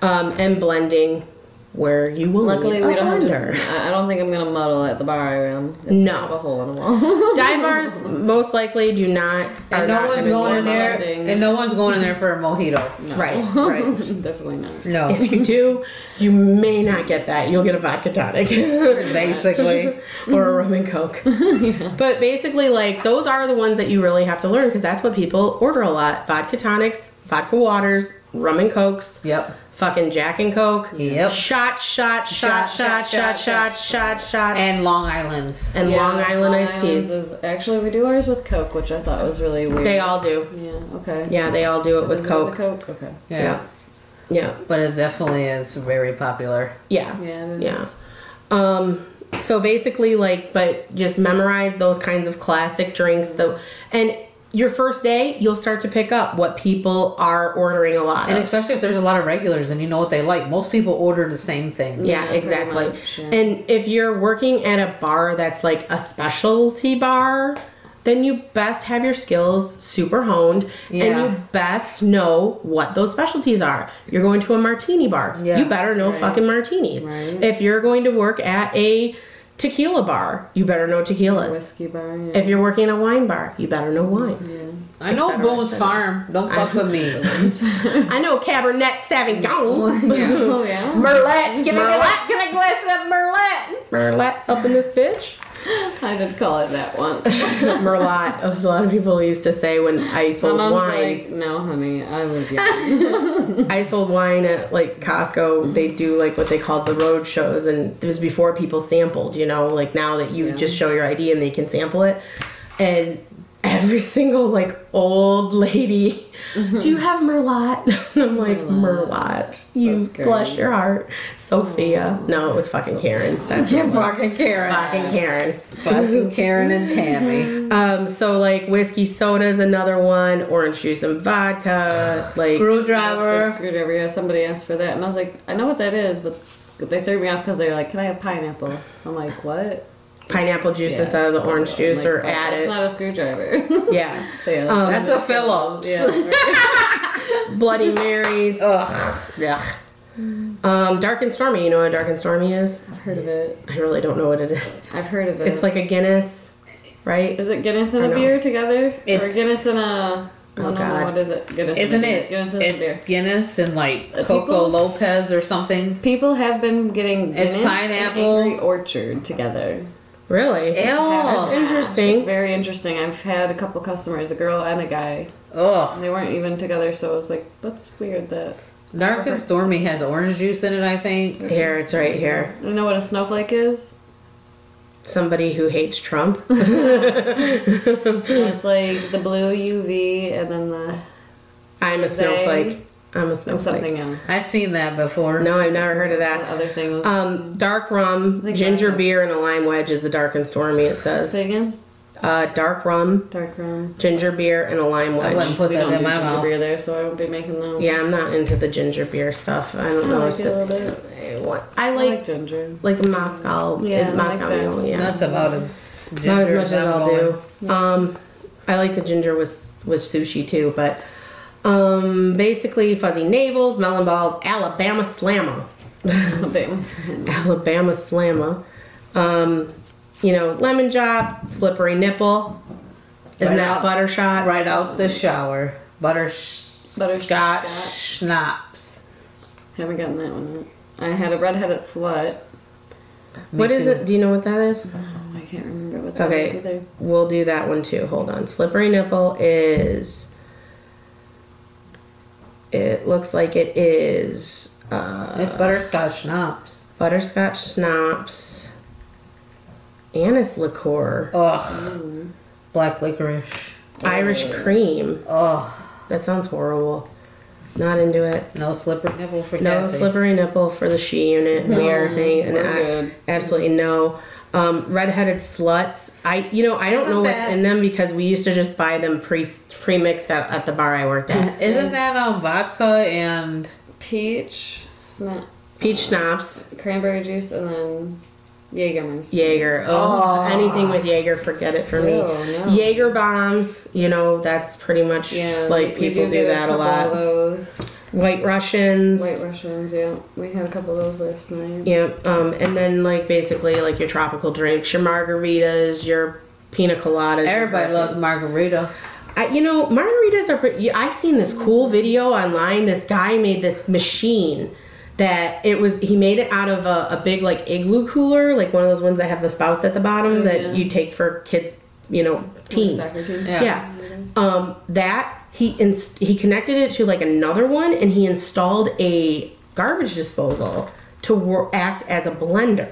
[SPEAKER 1] Um, and blending where you will.
[SPEAKER 2] Luckily,
[SPEAKER 1] need a
[SPEAKER 2] we don't have to. *laughs* I I don't think I'm gonna muddle at the bar I am. It's
[SPEAKER 1] No.
[SPEAKER 2] kind of a hole in the wall. *laughs*
[SPEAKER 1] Dive bars most likely do not.
[SPEAKER 3] And no
[SPEAKER 1] not
[SPEAKER 3] one's
[SPEAKER 1] gonna
[SPEAKER 3] going in there.
[SPEAKER 2] blending.
[SPEAKER 3] And no one's going in there for a mojito.
[SPEAKER 1] Right, *laughs* right.
[SPEAKER 2] Definitely not.
[SPEAKER 3] No.
[SPEAKER 1] If you do, you may not get that. You'll get a vodka tonic.
[SPEAKER 3] Basically.
[SPEAKER 1] or a rum and coke. But basically, like, those are the ones that you really have to learn because that's what people order a lot vodka tonics, vodka waters, rum and cokes,
[SPEAKER 3] Yep.
[SPEAKER 1] Fucking Jack and Coke.
[SPEAKER 3] Yep.
[SPEAKER 1] Shot, shot, shot, shot, shot, shot, shot, shot.
[SPEAKER 3] And Long Islands.
[SPEAKER 1] And Long Island
[SPEAKER 2] Long
[SPEAKER 1] iced teas.
[SPEAKER 2] Island's is- actually, we do ours with Coke, which I thought was really weird.
[SPEAKER 1] They all do.
[SPEAKER 2] Yeah. Okay.
[SPEAKER 1] Yeah, they all do it with
[SPEAKER 2] Is it
[SPEAKER 1] Coke.
[SPEAKER 2] Coke. Okay.
[SPEAKER 3] Yeah.
[SPEAKER 1] Yeah. Yeah.
[SPEAKER 3] But it definitely is very popular.
[SPEAKER 1] Yeah.
[SPEAKER 2] Yeah.
[SPEAKER 1] Yeah. Um so basically like but just memorize those kinds of classic drinks though and your first day you'll start to pick up what people are ordering a lot
[SPEAKER 3] And
[SPEAKER 1] of.
[SPEAKER 3] especially if there's a lot of regulars and you know what they like. Most people order the same thing.
[SPEAKER 1] yeah,
[SPEAKER 2] Yeah,
[SPEAKER 1] exactly.
[SPEAKER 2] much, yeah.
[SPEAKER 1] And if you're working at a bar that's like a specialty bar, then you best have your skills super honed
[SPEAKER 3] Yeah.
[SPEAKER 1] and you best know what those specialties are. You're going to a martini bar.
[SPEAKER 3] Yeah.
[SPEAKER 1] You better know
[SPEAKER 2] Right.
[SPEAKER 1] fucking martinis.
[SPEAKER 2] Right.
[SPEAKER 1] If you're going to work at a tequila bar, you better know tequilas.
[SPEAKER 2] Whiskey bar. Yeah.
[SPEAKER 1] If you're working a wine bar, you better know wines.
[SPEAKER 3] I know
[SPEAKER 1] cetera,
[SPEAKER 3] Boone's. Farm. Don't fuck with me.
[SPEAKER 1] I know Cabernet Sauvignon, *laughs*
[SPEAKER 2] oh yeah. *laughs*
[SPEAKER 3] Merlot. Get a,
[SPEAKER 1] Merlot.
[SPEAKER 3] get a glass of that Merlot.
[SPEAKER 1] Merlot up in this bitch. *laughs*
[SPEAKER 2] I did call it that once. *laughs*
[SPEAKER 1] Merlot. As a lot of people used to say when I
[SPEAKER 2] My
[SPEAKER 1] sold
[SPEAKER 2] mom's
[SPEAKER 1] wine.
[SPEAKER 2] like, no, honey, I was young. *laughs*
[SPEAKER 1] I sold wine at like Costco. They do like what they called the road shows, and it was before people sampled. You know, like now that you
[SPEAKER 2] Yeah.
[SPEAKER 1] just show your ID and they can sample it, and every single like old lady, do you have Merlot? *laughs* And I'm like Merlot. You
[SPEAKER 2] That's
[SPEAKER 1] bless your heart, Sophia. No, it was fucking Karen. That's
[SPEAKER 3] You're
[SPEAKER 1] it. was.
[SPEAKER 3] fucking Karen.
[SPEAKER 1] Fucking Karen.
[SPEAKER 3] Fucking Karen and Tammy. *laughs*
[SPEAKER 1] Um, so like whiskey soda is another one, orange juice and vodka, *sighs* like
[SPEAKER 3] Screwdriver.
[SPEAKER 2] Screwdriver. Yeah, somebody asked for that, and I was like, I know what that is, but they threw me off because they were like, can I have pineapple? I'm like, what?
[SPEAKER 1] Pineapple juice
[SPEAKER 2] Yeah.
[SPEAKER 1] instead of the orange juice
[SPEAKER 2] like,
[SPEAKER 1] or
[SPEAKER 2] "Oh,
[SPEAKER 1] add
[SPEAKER 2] It's
[SPEAKER 1] it.
[SPEAKER 2] not a screwdriver. *laughs*
[SPEAKER 1] Yeah.
[SPEAKER 2] But yeah,
[SPEAKER 1] Um,
[SPEAKER 3] That's a Phillips.
[SPEAKER 2] Yeah. *laughs*
[SPEAKER 1] Bloody Marys.
[SPEAKER 3] Ugh.
[SPEAKER 1] Ugh. Um, dark and stormy. You know what dark and stormy is?
[SPEAKER 2] I've heard of it.
[SPEAKER 1] I really don't know what it is.
[SPEAKER 2] I've heard of it.
[SPEAKER 1] It's like a Guinness, right?
[SPEAKER 2] Is it Guinness and a beer together? or
[SPEAKER 3] It's-
[SPEAKER 2] Guinness and a.
[SPEAKER 1] Oh,
[SPEAKER 2] Oh, no,
[SPEAKER 1] God.
[SPEAKER 2] what is it? Guinness.
[SPEAKER 3] Isn't
[SPEAKER 2] and
[SPEAKER 3] it?
[SPEAKER 2] Guinness and a beer.
[SPEAKER 3] It's Guinness and like
[SPEAKER 2] Uh,
[SPEAKER 3] Coco
[SPEAKER 2] people-
[SPEAKER 3] Lopez or something.
[SPEAKER 2] People have been getting
[SPEAKER 3] It's pineapple.
[SPEAKER 2] and Angry Orchard together.
[SPEAKER 1] Really?
[SPEAKER 3] Ew.
[SPEAKER 1] That's interesting.
[SPEAKER 2] It's very interesting. I've had a couple customers, a girl and a guy.
[SPEAKER 3] Ugh.
[SPEAKER 2] They weren't even together, so I was like, that's weird that.
[SPEAKER 3] Dark and Stormy has orange juice in it, I think.
[SPEAKER 1] Here, it's right here.
[SPEAKER 2] You know what a snowflake is?
[SPEAKER 1] Somebody who hates Trump. *laughs* *laughs*
[SPEAKER 2] it's like the blue UV and then the
[SPEAKER 1] I'm a snowflake. I'm a snowflake.
[SPEAKER 2] something else.
[SPEAKER 3] I've seen that before.
[SPEAKER 1] No, I've never heard of
[SPEAKER 2] The
[SPEAKER 1] that.
[SPEAKER 2] other thing was.
[SPEAKER 1] Um, dark rum, ginger
[SPEAKER 2] that's-
[SPEAKER 1] beer, and a lime wedge is a dark and stormy. It says
[SPEAKER 2] say again?
[SPEAKER 1] uh, dark rum,
[SPEAKER 2] Dark rum.
[SPEAKER 1] ginger beer, and a lime wedge.
[SPEAKER 3] I wouldn't
[SPEAKER 1] wedge.
[SPEAKER 3] put
[SPEAKER 2] we
[SPEAKER 3] that
[SPEAKER 2] don't
[SPEAKER 3] in
[SPEAKER 2] do
[SPEAKER 3] my
[SPEAKER 2] ginger
[SPEAKER 3] mouth.
[SPEAKER 2] beer there, so I won't be making them.
[SPEAKER 1] Yeah, I'm not into the ginger beer stuff. I don't
[SPEAKER 2] I
[SPEAKER 1] know.
[SPEAKER 2] like
[SPEAKER 1] It's
[SPEAKER 2] it a little bit.
[SPEAKER 1] I want- I
[SPEAKER 2] I
[SPEAKER 1] like
[SPEAKER 2] like ginger.
[SPEAKER 1] like a Moscow.
[SPEAKER 2] Yeah,
[SPEAKER 1] is
[SPEAKER 2] I like
[SPEAKER 1] Moscow
[SPEAKER 2] that.
[SPEAKER 1] Yeah.
[SPEAKER 3] That's about as
[SPEAKER 1] Not as much as
[SPEAKER 3] I'm
[SPEAKER 1] I'll
[SPEAKER 3] going.
[SPEAKER 1] do. Um, I like the ginger with with sushi too, but um, basically fuzzy navels, melon balls, Alabama slammer,
[SPEAKER 2] Famous. *laughs*
[SPEAKER 1] Alabama slammer. Um, you know, lemon job, slippery nipple. Isn't
[SPEAKER 3] Right
[SPEAKER 1] that
[SPEAKER 3] out-
[SPEAKER 1] butter shots?
[SPEAKER 3] Right out the shower. Butter, sh- Butterscotch
[SPEAKER 2] Butterscotch.
[SPEAKER 3] schnapps.
[SPEAKER 2] Haven't gotten that one yet. I had a redheaded slut.
[SPEAKER 1] What
[SPEAKER 3] Me
[SPEAKER 1] is it? Do you know what that is?
[SPEAKER 2] Oh, I can't remember what that
[SPEAKER 1] Okay.
[SPEAKER 2] is either.
[SPEAKER 1] We'll do that one too. Hold on. Slippery nipple is. It looks like it is uh,
[SPEAKER 3] It's butterscotch schnapps.
[SPEAKER 1] butterscotch schnapps, anise liqueur,
[SPEAKER 3] Ugh. Black licorice.
[SPEAKER 1] Irish cream.
[SPEAKER 3] Ugh.
[SPEAKER 1] That sounds horrible. Not into it.
[SPEAKER 3] No slippery nipple for
[SPEAKER 1] No
[SPEAKER 3] Cassie.
[SPEAKER 1] slippery nipple for the she unit. we are saying an
[SPEAKER 2] we're
[SPEAKER 1] a- absolutely no. Um, redheaded sluts. I you know I don't
[SPEAKER 3] Isn't
[SPEAKER 1] know what's
[SPEAKER 3] that-
[SPEAKER 1] in them because we used to just buy them pre pre mixed at, at the bar I worked at.
[SPEAKER 3] Isn't that um vodka and
[SPEAKER 2] Peach, snap,
[SPEAKER 1] Peach schnapps,
[SPEAKER 2] cranberry juice, and then Jägermeister.
[SPEAKER 1] Jaeger. Oh, anything with Jaeger, forget it for me.
[SPEAKER 2] Oh, no.
[SPEAKER 1] Jaeger bombs. You know that's pretty much
[SPEAKER 2] Yeah,
[SPEAKER 1] like
[SPEAKER 2] we
[SPEAKER 1] people do,
[SPEAKER 2] get
[SPEAKER 1] that a
[SPEAKER 2] couple
[SPEAKER 1] lot.
[SPEAKER 2] Of those
[SPEAKER 1] White Russians.
[SPEAKER 2] white Russians, yeah. We had a couple of those last night.
[SPEAKER 1] Yeah, Um, and then like basically like your tropical drinks, your margaritas, your pina coladas.
[SPEAKER 3] everybody loves margarita.
[SPEAKER 1] I, you know, margaritas are pretty. I've seen this cool video online. This guy made this machine that it was. He made it out of a, a big like igloo cooler, like one of those ones that have the spouts at the bottom
[SPEAKER 2] Oh,
[SPEAKER 1] that
[SPEAKER 2] yeah.
[SPEAKER 1] you take for kids. You know, teens.
[SPEAKER 3] Yeah.
[SPEAKER 1] Yeah. Um, that he inst- he connected it to like another one, and he installed a garbage disposal to wor- act as a blender.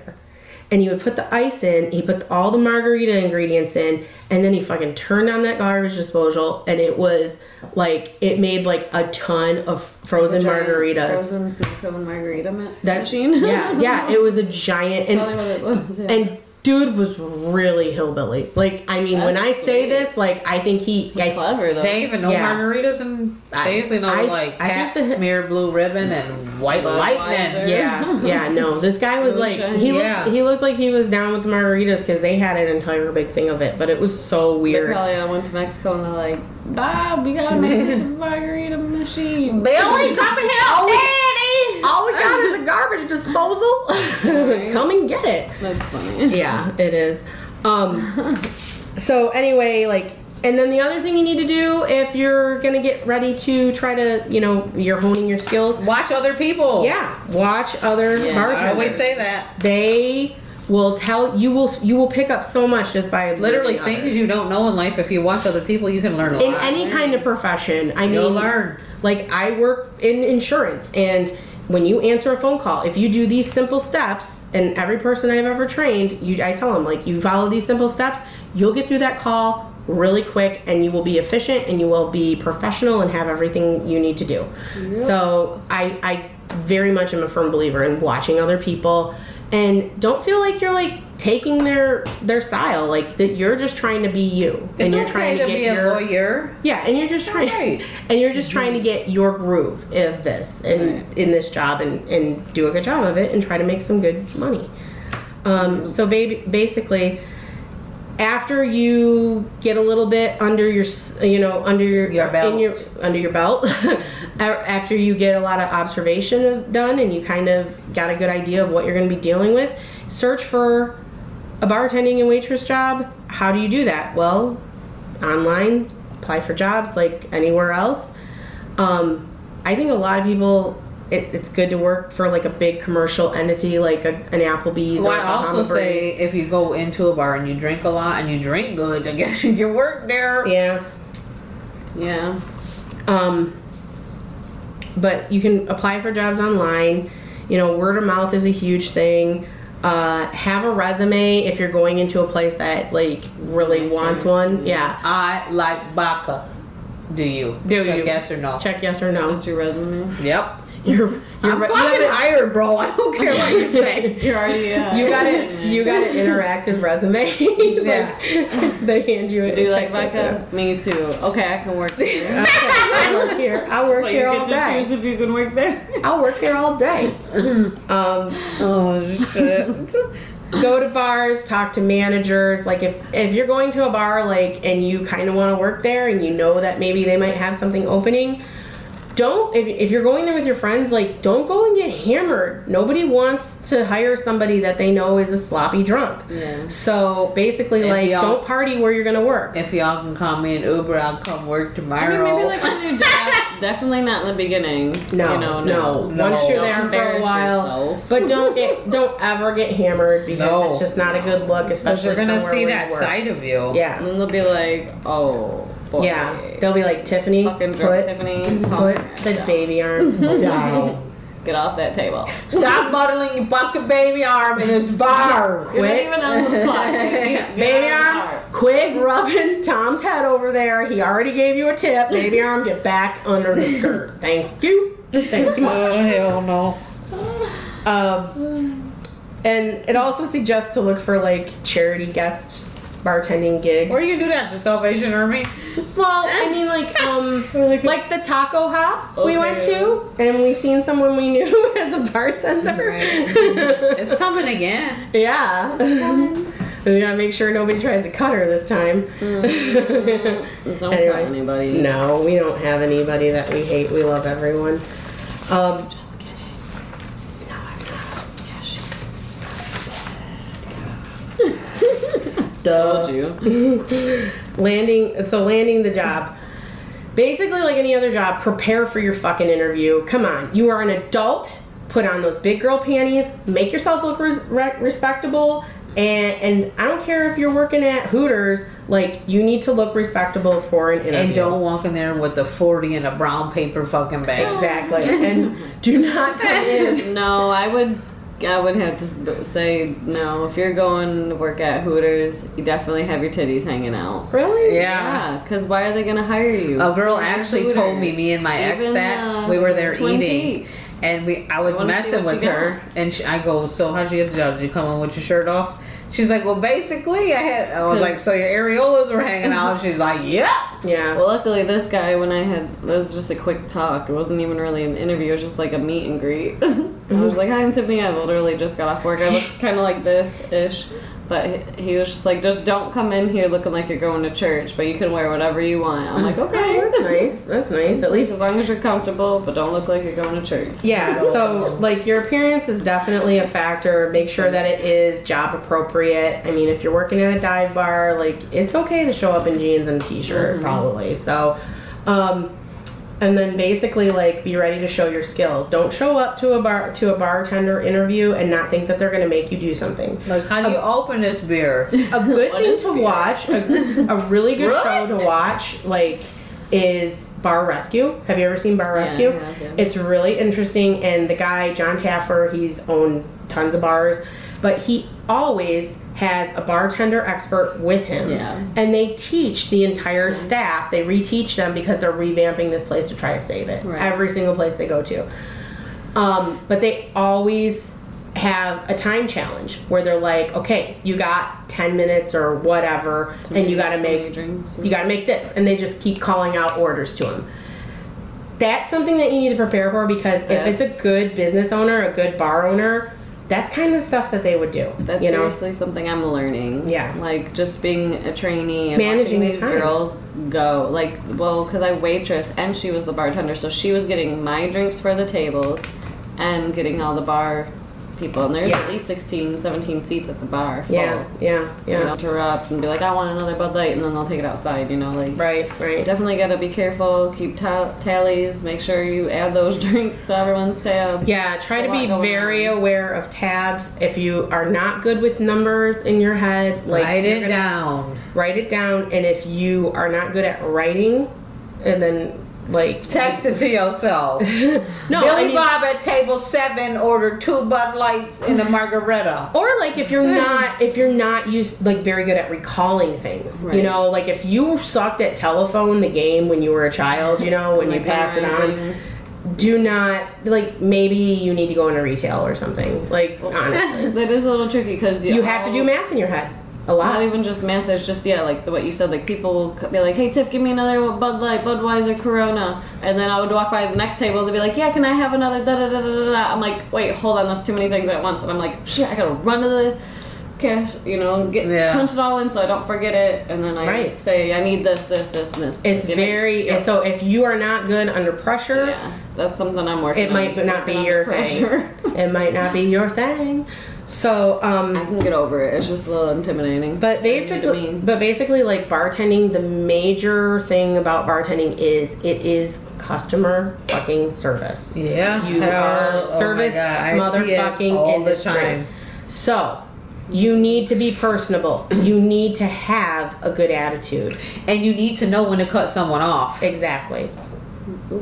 [SPEAKER 1] And he would put the ice in. He put all the margarita ingredients in, and then he fucking turned on that garbage disposal, and it was like it made like a ton of frozen margaritas.
[SPEAKER 2] Frozen snow cone margarita ma-
[SPEAKER 1] That
[SPEAKER 2] machine.
[SPEAKER 1] yeah, yeah, it was a giant.
[SPEAKER 2] That's
[SPEAKER 1] and
[SPEAKER 2] was. Yeah.
[SPEAKER 1] and dude was really hillbilly. Like, I mean, when I
[SPEAKER 2] That's
[SPEAKER 1] say
[SPEAKER 2] sweet.
[SPEAKER 1] this, like, I think he, I,
[SPEAKER 2] clever though.
[SPEAKER 3] They even know
[SPEAKER 1] Yeah.
[SPEAKER 3] margaritas and
[SPEAKER 1] I-
[SPEAKER 3] they usually know
[SPEAKER 1] I-
[SPEAKER 3] like
[SPEAKER 1] I
[SPEAKER 3] Pabst
[SPEAKER 1] think the-
[SPEAKER 3] smear blue ribbon and white
[SPEAKER 2] Budweiser.
[SPEAKER 3] lightning.
[SPEAKER 1] yeah, yeah, no, this guy was like,
[SPEAKER 2] Moonshine.
[SPEAKER 1] he
[SPEAKER 3] Yeah.
[SPEAKER 1] looked, he looked like he was down with the margaritas because they had an entire big thing of it, but it was so
[SPEAKER 2] They
[SPEAKER 1] weird.
[SPEAKER 2] probably uh, went to Mexico and they're like, Bob, we gotta make *laughs* this margarita machine.
[SPEAKER 3] Billy, come and help Daddy.
[SPEAKER 1] All we got is a *laughs* garbage disposal. *laughs* Come and get it.
[SPEAKER 2] That's funny.
[SPEAKER 1] Yeah, it is. Um, *laughs* so anyway, like, and then the other thing you need to do if you're gonna get ready to try to, you know, you're honing your skills.
[SPEAKER 3] Watch other people.
[SPEAKER 1] Yeah, watch other
[SPEAKER 2] Yeah,
[SPEAKER 1] bartenders.
[SPEAKER 3] I always say that.
[SPEAKER 1] they will tell you will you will pick up so much just by observing
[SPEAKER 3] Literally,
[SPEAKER 1] others.
[SPEAKER 3] things you don't know in life. If you watch other people, you can learn a
[SPEAKER 1] in
[SPEAKER 3] lot.
[SPEAKER 1] any kind of profession. I
[SPEAKER 3] You'll
[SPEAKER 1] mean,
[SPEAKER 3] learn.
[SPEAKER 1] Like I work in insurance, and when you answer a phone call, if you do these simple steps, and every person I've ever trained, you I tell them like you follow these simple steps, you'll get through that call really quick, and you will be efficient, and you will be professional, and have everything you need to do. So I I very much am a firm believer in watching other people. And don't feel like you're like taking their their style, like that you're just trying to be you,
[SPEAKER 3] It's
[SPEAKER 1] and you're
[SPEAKER 3] okay
[SPEAKER 1] trying
[SPEAKER 3] to,
[SPEAKER 1] to, get
[SPEAKER 3] be
[SPEAKER 1] your
[SPEAKER 3] a voyeur.
[SPEAKER 1] yeah, and you're just trying,
[SPEAKER 3] Right.
[SPEAKER 1] and you're just trying to get your groove of this and in this job and and do a good job of it and try to make some good money. Um, so baby, basically, after you get a little bit under your, you know, under your,
[SPEAKER 3] Your belt.
[SPEAKER 1] in your under your belt, *laughs* after you get a lot of observation done and you kind of got a good idea of what you're going to be dealing with, search for a bartending and waitress job. How do you do that? Well, online, apply for jobs like anywhere else. Um, I think a lot of people, it, it's good to work for like a big commercial entity like a, an Applebee's
[SPEAKER 3] Well,
[SPEAKER 1] or a
[SPEAKER 3] I also say if you go into a bar and you drink a lot and you drink good, I *laughs* guess you can work there.
[SPEAKER 1] Yeah.
[SPEAKER 2] Yeah.
[SPEAKER 1] Um, but you can apply for jobs online. You know, word of mouth is a huge thing. Uh, have a resume if you're going into a place that like really
[SPEAKER 2] Nice,
[SPEAKER 1] wants
[SPEAKER 2] yeah.
[SPEAKER 1] one. Yeah.
[SPEAKER 3] I like baka. Do you?
[SPEAKER 1] Do
[SPEAKER 3] Check
[SPEAKER 1] you?
[SPEAKER 3] Yes or no?
[SPEAKER 1] Check yes or no.
[SPEAKER 2] What's your resume?
[SPEAKER 3] Yep.
[SPEAKER 1] You're, you're
[SPEAKER 3] I'm
[SPEAKER 1] re- you
[SPEAKER 3] fucking
[SPEAKER 1] have a-
[SPEAKER 3] hired, bro. I don't *laughs* care what you say.
[SPEAKER 2] You're already. Uh, *laughs*
[SPEAKER 1] You got it. You got an interactive resume. *laughs*
[SPEAKER 3] Yeah.
[SPEAKER 1] Like, they hand you a
[SPEAKER 2] Do you like
[SPEAKER 1] check
[SPEAKER 2] vodka? Me too. Okay, I can work there.
[SPEAKER 1] Okay, I'll work here. I'll work
[SPEAKER 2] So
[SPEAKER 1] here all
[SPEAKER 2] get to
[SPEAKER 1] day.
[SPEAKER 2] choose if you can work there.
[SPEAKER 1] I'll work here all day. Um,
[SPEAKER 3] oh shit.
[SPEAKER 1] go to bars, talk to managers. Like if if you're going to a bar, like and you kind of want to work there, and you know that maybe they might have something opening. Don't if, if you're going there with your friends, like don't go and get hammered. Nobody wants to hire somebody that they know is a sloppy drunk.
[SPEAKER 2] Yeah.
[SPEAKER 1] So basically,
[SPEAKER 3] If
[SPEAKER 1] like don't party where you're gonna work.
[SPEAKER 3] If y'all can call me an Uber, I'll come work
[SPEAKER 2] I
[SPEAKER 3] tomorrow.
[SPEAKER 2] mean, maybe like when you're def- *laughs* definitely not in the beginning.
[SPEAKER 1] No,
[SPEAKER 2] you know,
[SPEAKER 1] no.
[SPEAKER 2] no.
[SPEAKER 1] Once you're
[SPEAKER 2] Don't
[SPEAKER 1] there for a while,
[SPEAKER 2] yourself.
[SPEAKER 1] but don't get, *laughs* don't ever get hammered because
[SPEAKER 3] No.
[SPEAKER 1] it's just not a good look,
[SPEAKER 3] Because
[SPEAKER 1] especially
[SPEAKER 3] they're gonna see that
[SPEAKER 1] work.
[SPEAKER 3] side of you.
[SPEAKER 1] Yeah,
[SPEAKER 2] And then they'll be like, oh, boy.
[SPEAKER 1] yeah. They'll be like Tiffany,
[SPEAKER 2] Fucking
[SPEAKER 1] put
[SPEAKER 2] Tiffany.
[SPEAKER 1] put the
[SPEAKER 2] down.
[SPEAKER 1] baby arm *laughs* down.
[SPEAKER 2] Get off that table.
[SPEAKER 3] Stop *laughs* muddling your bucket baby arm in this bar.
[SPEAKER 1] Quit.
[SPEAKER 2] even on the clock.
[SPEAKER 1] Baby arm, quit rubbing Tom's head over there. He already gave you a tip. Baby *laughs* arm, get back under the skirt. Thank you. Thank you much.
[SPEAKER 3] Oh hell no.
[SPEAKER 1] Um, and it also suggests to look for like charity guest bartending gigs.
[SPEAKER 3] Or you do that? The Salvation Army?
[SPEAKER 1] Well, I mean, like, *laughs* um, like the taco hop we went to, and we seen someone we knew *laughs* as a bartender. *laughs*
[SPEAKER 3] It's coming again.
[SPEAKER 1] yeah. we gotta make sure nobody tries to cut her this time.
[SPEAKER 2] Don't
[SPEAKER 1] Anyway.
[SPEAKER 2] cut anybody.
[SPEAKER 1] no, we don't have anybody that we hate. We love everyone. Um,
[SPEAKER 2] Just kidding.
[SPEAKER 1] no, I'm not.
[SPEAKER 2] Yeah, she
[SPEAKER 1] Duh.
[SPEAKER 2] told you. *laughs*
[SPEAKER 1] landing so landing the job basically like any other job prepare for your fucking interview come on you are an adult put on those big girl panties make yourself look res- re- respectable and and i don't care if you're working at hooters like you need to look respectable for an interview
[SPEAKER 3] And don't walk in there with a 40 in a brown paper fucking bag.
[SPEAKER 1] exactly and do not come *laughs* in
[SPEAKER 2] No, I would. I would have to say no. If you're going to work at Hooters, you definitely have your titties hanging out.
[SPEAKER 1] really
[SPEAKER 3] Yeah.
[SPEAKER 2] Yeah, because why are they gonna hire you?
[SPEAKER 3] A girl
[SPEAKER 2] You're
[SPEAKER 3] actually told me, me and my ex,
[SPEAKER 2] Even,
[SPEAKER 3] that
[SPEAKER 2] uh,
[SPEAKER 3] we were there
[SPEAKER 2] Twin
[SPEAKER 3] eating,
[SPEAKER 2] Peaks.
[SPEAKER 3] and we I was
[SPEAKER 2] I
[SPEAKER 3] messing with her,
[SPEAKER 2] got.
[SPEAKER 3] and she, I go, so how'd you get the job? Did you come on with your shirt off? She's like, well, basically, I had. I was like, so your areolas were hanging out? She's like, yeah.
[SPEAKER 1] Yeah.
[SPEAKER 2] Well, luckily, this guy, when I had, it was just a quick talk. It wasn't even really an interview. It was just like a meet and greet. *laughs* I was mm-hmm. like, "Hi, I'm Tiffany. I literally just got off work. I looked kind of like this ish." But he- was just like, "Just don't come in here looking like you're going to church, but you can wear whatever you want." I'm like, *laughs* "Okay."
[SPEAKER 1] That's nice. That's nice. At least
[SPEAKER 2] as long as you're comfortable, but don't look like you're going to church.
[SPEAKER 1] Yeah, so like your appearance is definitely a factor. Make sure that it is job appropriate. I mean, if you're working at a dive bar, like it's okay to show up in jeans and a t-shirt probably. So um and then basically like be ready to show your skills. Don't show up to a bar to a bartender interview and not think that they're going to make you do something.
[SPEAKER 3] Like, how do you open this beer?
[SPEAKER 1] A good *laughs* thing to
[SPEAKER 2] beer?
[SPEAKER 1] watch, a, a really good show to watch, like, is Bar Rescue. Have you ever seen Bar
[SPEAKER 2] Yeah, I
[SPEAKER 1] Rescue?
[SPEAKER 2] yeah.
[SPEAKER 1] It's really interesting, and the guy John Taffer, he's owned tons of bars, but he always has a bartender expert with him.
[SPEAKER 2] Yeah.
[SPEAKER 1] And they teach the entire staff. They reteach them because they're revamping this place to try to save it.
[SPEAKER 2] Right.
[SPEAKER 1] Every single place they go to. Um, but they always have a time challenge where they're like, okay, you got 10 minutes or whatever, and you got to make
[SPEAKER 2] drinks.
[SPEAKER 1] you got to make this, and they just keep calling out orders to them. That's something that you need to prepare for because if it's a good business owner, a good bar owner, that's kind of the stuff that they would do.
[SPEAKER 2] That's
[SPEAKER 1] you know,
[SPEAKER 2] seriously something I'm learning.
[SPEAKER 1] Yeah.
[SPEAKER 2] Like just being a trainee and
[SPEAKER 1] Managing
[SPEAKER 2] watching these
[SPEAKER 1] time.
[SPEAKER 2] girls go. Like, well, because I waitress and she was the bartender, so she was getting my drinks for the tables and getting all the bar people. And there's
[SPEAKER 1] Yeah.
[SPEAKER 2] at least 16, 17 seats at the bar. Full.
[SPEAKER 1] yeah, yeah,
[SPEAKER 2] You know,
[SPEAKER 1] yeah.
[SPEAKER 2] interrupt and be like, I want another Bud Light, and then they'll take it outside. You know, like.
[SPEAKER 1] Right, right.
[SPEAKER 2] Definitely gotta be careful. Keep ta- tallies. Make sure you add those *laughs* drinks to everyone's tab.
[SPEAKER 1] Yeah, try to be very
[SPEAKER 2] on.
[SPEAKER 1] aware of tabs. If you are not good with numbers in your head, like
[SPEAKER 3] Write it
[SPEAKER 1] gonna-
[SPEAKER 3] down.
[SPEAKER 1] Write it down, and if you are not good at writing, and then like
[SPEAKER 3] Text it to yourself. *laughs*
[SPEAKER 1] no,
[SPEAKER 3] Billy
[SPEAKER 1] I mean,
[SPEAKER 3] Bob at table seven ordered two Bud Lights and a margarita. *laughs*
[SPEAKER 1] or like if you're *laughs* not if you're not used like very good at recalling things you know? Like if you sucked at telephone the game when you were a child you know when you pass it on do not like maybe you need to go into retail or something. Like honestly.
[SPEAKER 2] That is a little tricky because
[SPEAKER 1] you have to do math in your head a
[SPEAKER 2] Not
[SPEAKER 1] lot
[SPEAKER 2] even just math. Just yeah, like what you said. Like people will be like, "Hey Tiff, give me another Bud Light, Budweiser, Corona," and then I would walk by the next table. They'd be like, "Yeah, can I have another?" Da da da da. da. I'm like, "Wait, hold on, that's too many things at once." And I'm like, "Shit, I gotta run to the cash, you know, get
[SPEAKER 3] Yeah.
[SPEAKER 2] punch it all in so I don't forget it." And then I
[SPEAKER 1] Right.
[SPEAKER 2] say, "I need this, this, this, and this."
[SPEAKER 1] it's
[SPEAKER 2] Give
[SPEAKER 1] very
[SPEAKER 2] Yep.
[SPEAKER 1] so if you are not good under pressure
[SPEAKER 2] Yeah, that's something I'm working.
[SPEAKER 1] it
[SPEAKER 2] on,
[SPEAKER 1] might not be your
[SPEAKER 2] the
[SPEAKER 1] thing it might not be your thing so um
[SPEAKER 2] I can get over it. It's just a little intimidating.
[SPEAKER 1] But
[SPEAKER 2] It's
[SPEAKER 1] basically, but basically, like bartending, the major thing about bartending is it is customer fucking service.
[SPEAKER 3] Yeah.
[SPEAKER 1] You
[SPEAKER 3] Hell,
[SPEAKER 1] are
[SPEAKER 3] oh
[SPEAKER 1] service
[SPEAKER 3] God, I see it
[SPEAKER 1] motherfucking
[SPEAKER 3] all the
[SPEAKER 1] industry.
[SPEAKER 3] time.
[SPEAKER 1] So you need to be personable. you need to have a good attitude.
[SPEAKER 3] And you need to know when to cut someone off.
[SPEAKER 1] Exactly.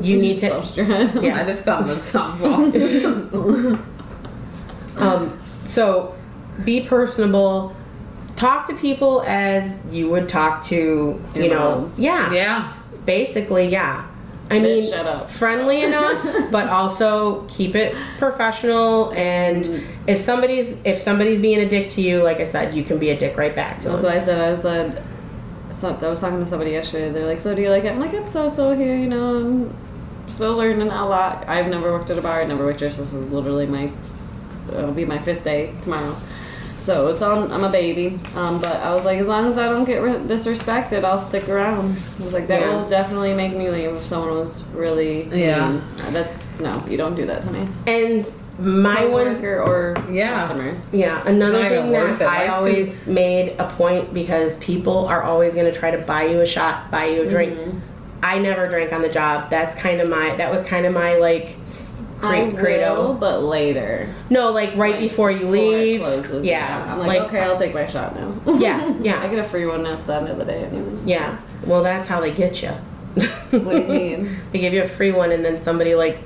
[SPEAKER 1] You need to.
[SPEAKER 2] Bust your. *laughs*
[SPEAKER 1] Yeah.
[SPEAKER 3] I just cut myself off. *laughs*
[SPEAKER 1] Um, so be personable. Talk to people as you would talk to, you
[SPEAKER 2] Your
[SPEAKER 1] know,
[SPEAKER 2] mom.
[SPEAKER 1] yeah,
[SPEAKER 3] yeah.
[SPEAKER 1] basically, yeah. I
[SPEAKER 2] Bitch,
[SPEAKER 1] mean,
[SPEAKER 2] shut up.
[SPEAKER 1] friendly *laughs* enough, but also keep it professional. And if somebody's if somebody's being a dick to you, like I said, you can be a dick right back to
[SPEAKER 2] That's
[SPEAKER 1] them.
[SPEAKER 2] That's what I said. I said, so- I was talking to somebody yesterday. They're like, "So do you like it?" I'm like, "It's so-so here, you know. I'm still learning a lot. I've never worked at a bar. I've never waitressed. This is literally my, it'll be my fifth day tomorrow. So it's on. I'm a baby. Um, but I was like, as long as I don't get re- disrespected, I'll stick around. I was like, that
[SPEAKER 1] Yeah.
[SPEAKER 2] will definitely make me leave if someone was really.
[SPEAKER 3] Yeah.
[SPEAKER 2] mean. That's no. You don't do that to me.
[SPEAKER 1] And my one
[SPEAKER 2] Coworker or
[SPEAKER 3] Yeah.
[SPEAKER 2] customer.
[SPEAKER 1] Yeah, another
[SPEAKER 3] Not
[SPEAKER 1] thing that. I
[SPEAKER 3] Life's
[SPEAKER 1] always made a point because people are always going to try to buy you a shot, buy you a drink.
[SPEAKER 2] Mm-hmm.
[SPEAKER 1] I never drank on the job. That's kind of my that was kind of my like
[SPEAKER 2] I
[SPEAKER 1] cre- credo.
[SPEAKER 2] but later.
[SPEAKER 1] No, like right
[SPEAKER 2] Like,
[SPEAKER 1] before you leave.
[SPEAKER 2] closes,
[SPEAKER 1] yeah,
[SPEAKER 2] I'm like,
[SPEAKER 1] like,
[SPEAKER 2] okay, I'll take my shot now. *laughs*
[SPEAKER 1] yeah, yeah.
[SPEAKER 2] I get a free one at the end of the day anyway.
[SPEAKER 1] yeah. Well, that's how they get you.
[SPEAKER 2] What do you mean? *laughs*
[SPEAKER 1] they give you a free one, and then somebody like